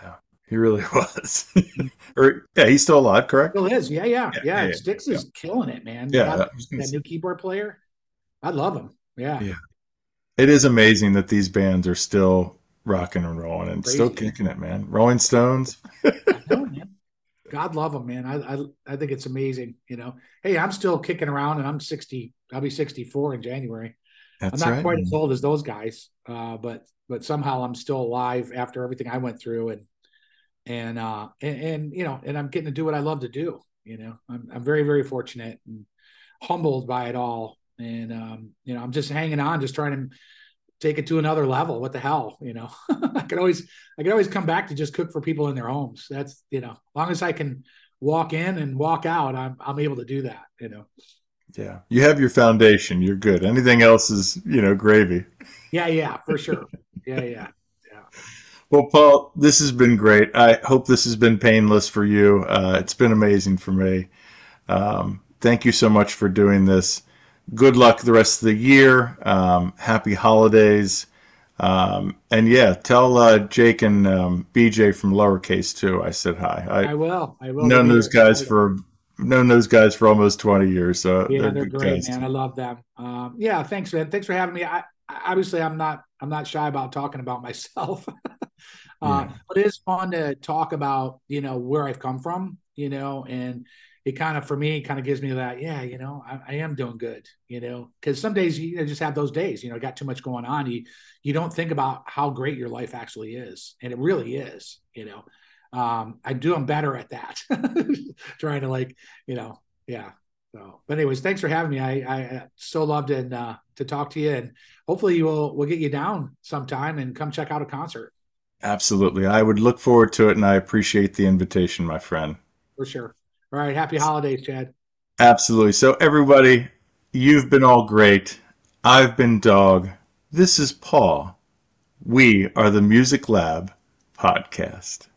Yeah, he really *laughs* was. or yeah, he's still alive, correct? Still is. Yeah, yeah, yeah. yeah, yeah Styx is killing it, man. Yeah, that, that new keyboard player. I love him. Yeah. Yeah. It is amazing that these bands are still rocking and rolling and Crazy. still kicking it, man. Rolling Stones. *laughs* know, man. God love them, man. I, I I think it's amazing. You know, hey, I'm still kicking around, and I'm 60. I'll be 64 in January. That's I'm not right, quite man. as old as those guys, uh, but but somehow I'm still alive after everything I went through, and and uh and, and, you know, and I'm getting to do what I love to do. You know, I'm I'm very very fortunate and humbled by it all, and um, you know, I'm just hanging on, just trying to take it to another level. What the hell, you know? *laughs* I can always I can always come back to just cook for people in their homes. That's you know, as long as I can walk in and walk out, I'm I'm able to do that. You know. Yeah, you have your foundation. You're good. Anything else is you know gravy. Yeah, yeah, for sure. yeah, yeah. Well, Paul, this has been great. I hope this has been painless for you. Uh, it's been amazing for me. Um, thank you so much for doing this good luck the rest of the year. Um, happy holidays. Um, and yeah, tell uh, Jake and um, BJ from Lowercase too. I said hi. I, I will. I will. Known those guys for known those guys for almost twenty years. So yeah, they're, they're great, guys. man. I love them. Um, yeah, thanks, man. Thanks for having me. I, obviously, I'm not I'm not shy about talking about myself. *laughs* uh, yeah. But it is fun to talk about you know where I've come from, you know, and it kind of for me kind of gives me that yeah you know I, I am doing good you know because some days you just have those days you know got too much going on. You you don't think about how great your life actually is and it really is you know. Um i'm doing better at that *laughs* trying to like you know yeah so. But anyways thanks for having me. I i so loved and uh to talk to you and hopefully you will we'll get you down sometime and come check out a concert absolutely i would look forward to it and i appreciate the invitation my friend for sure all right. Happy holidays, Chad. Absolutely. So, everybody, you've been all great. I've been Dogg. This is Paul. We are the Music Lab Podcast.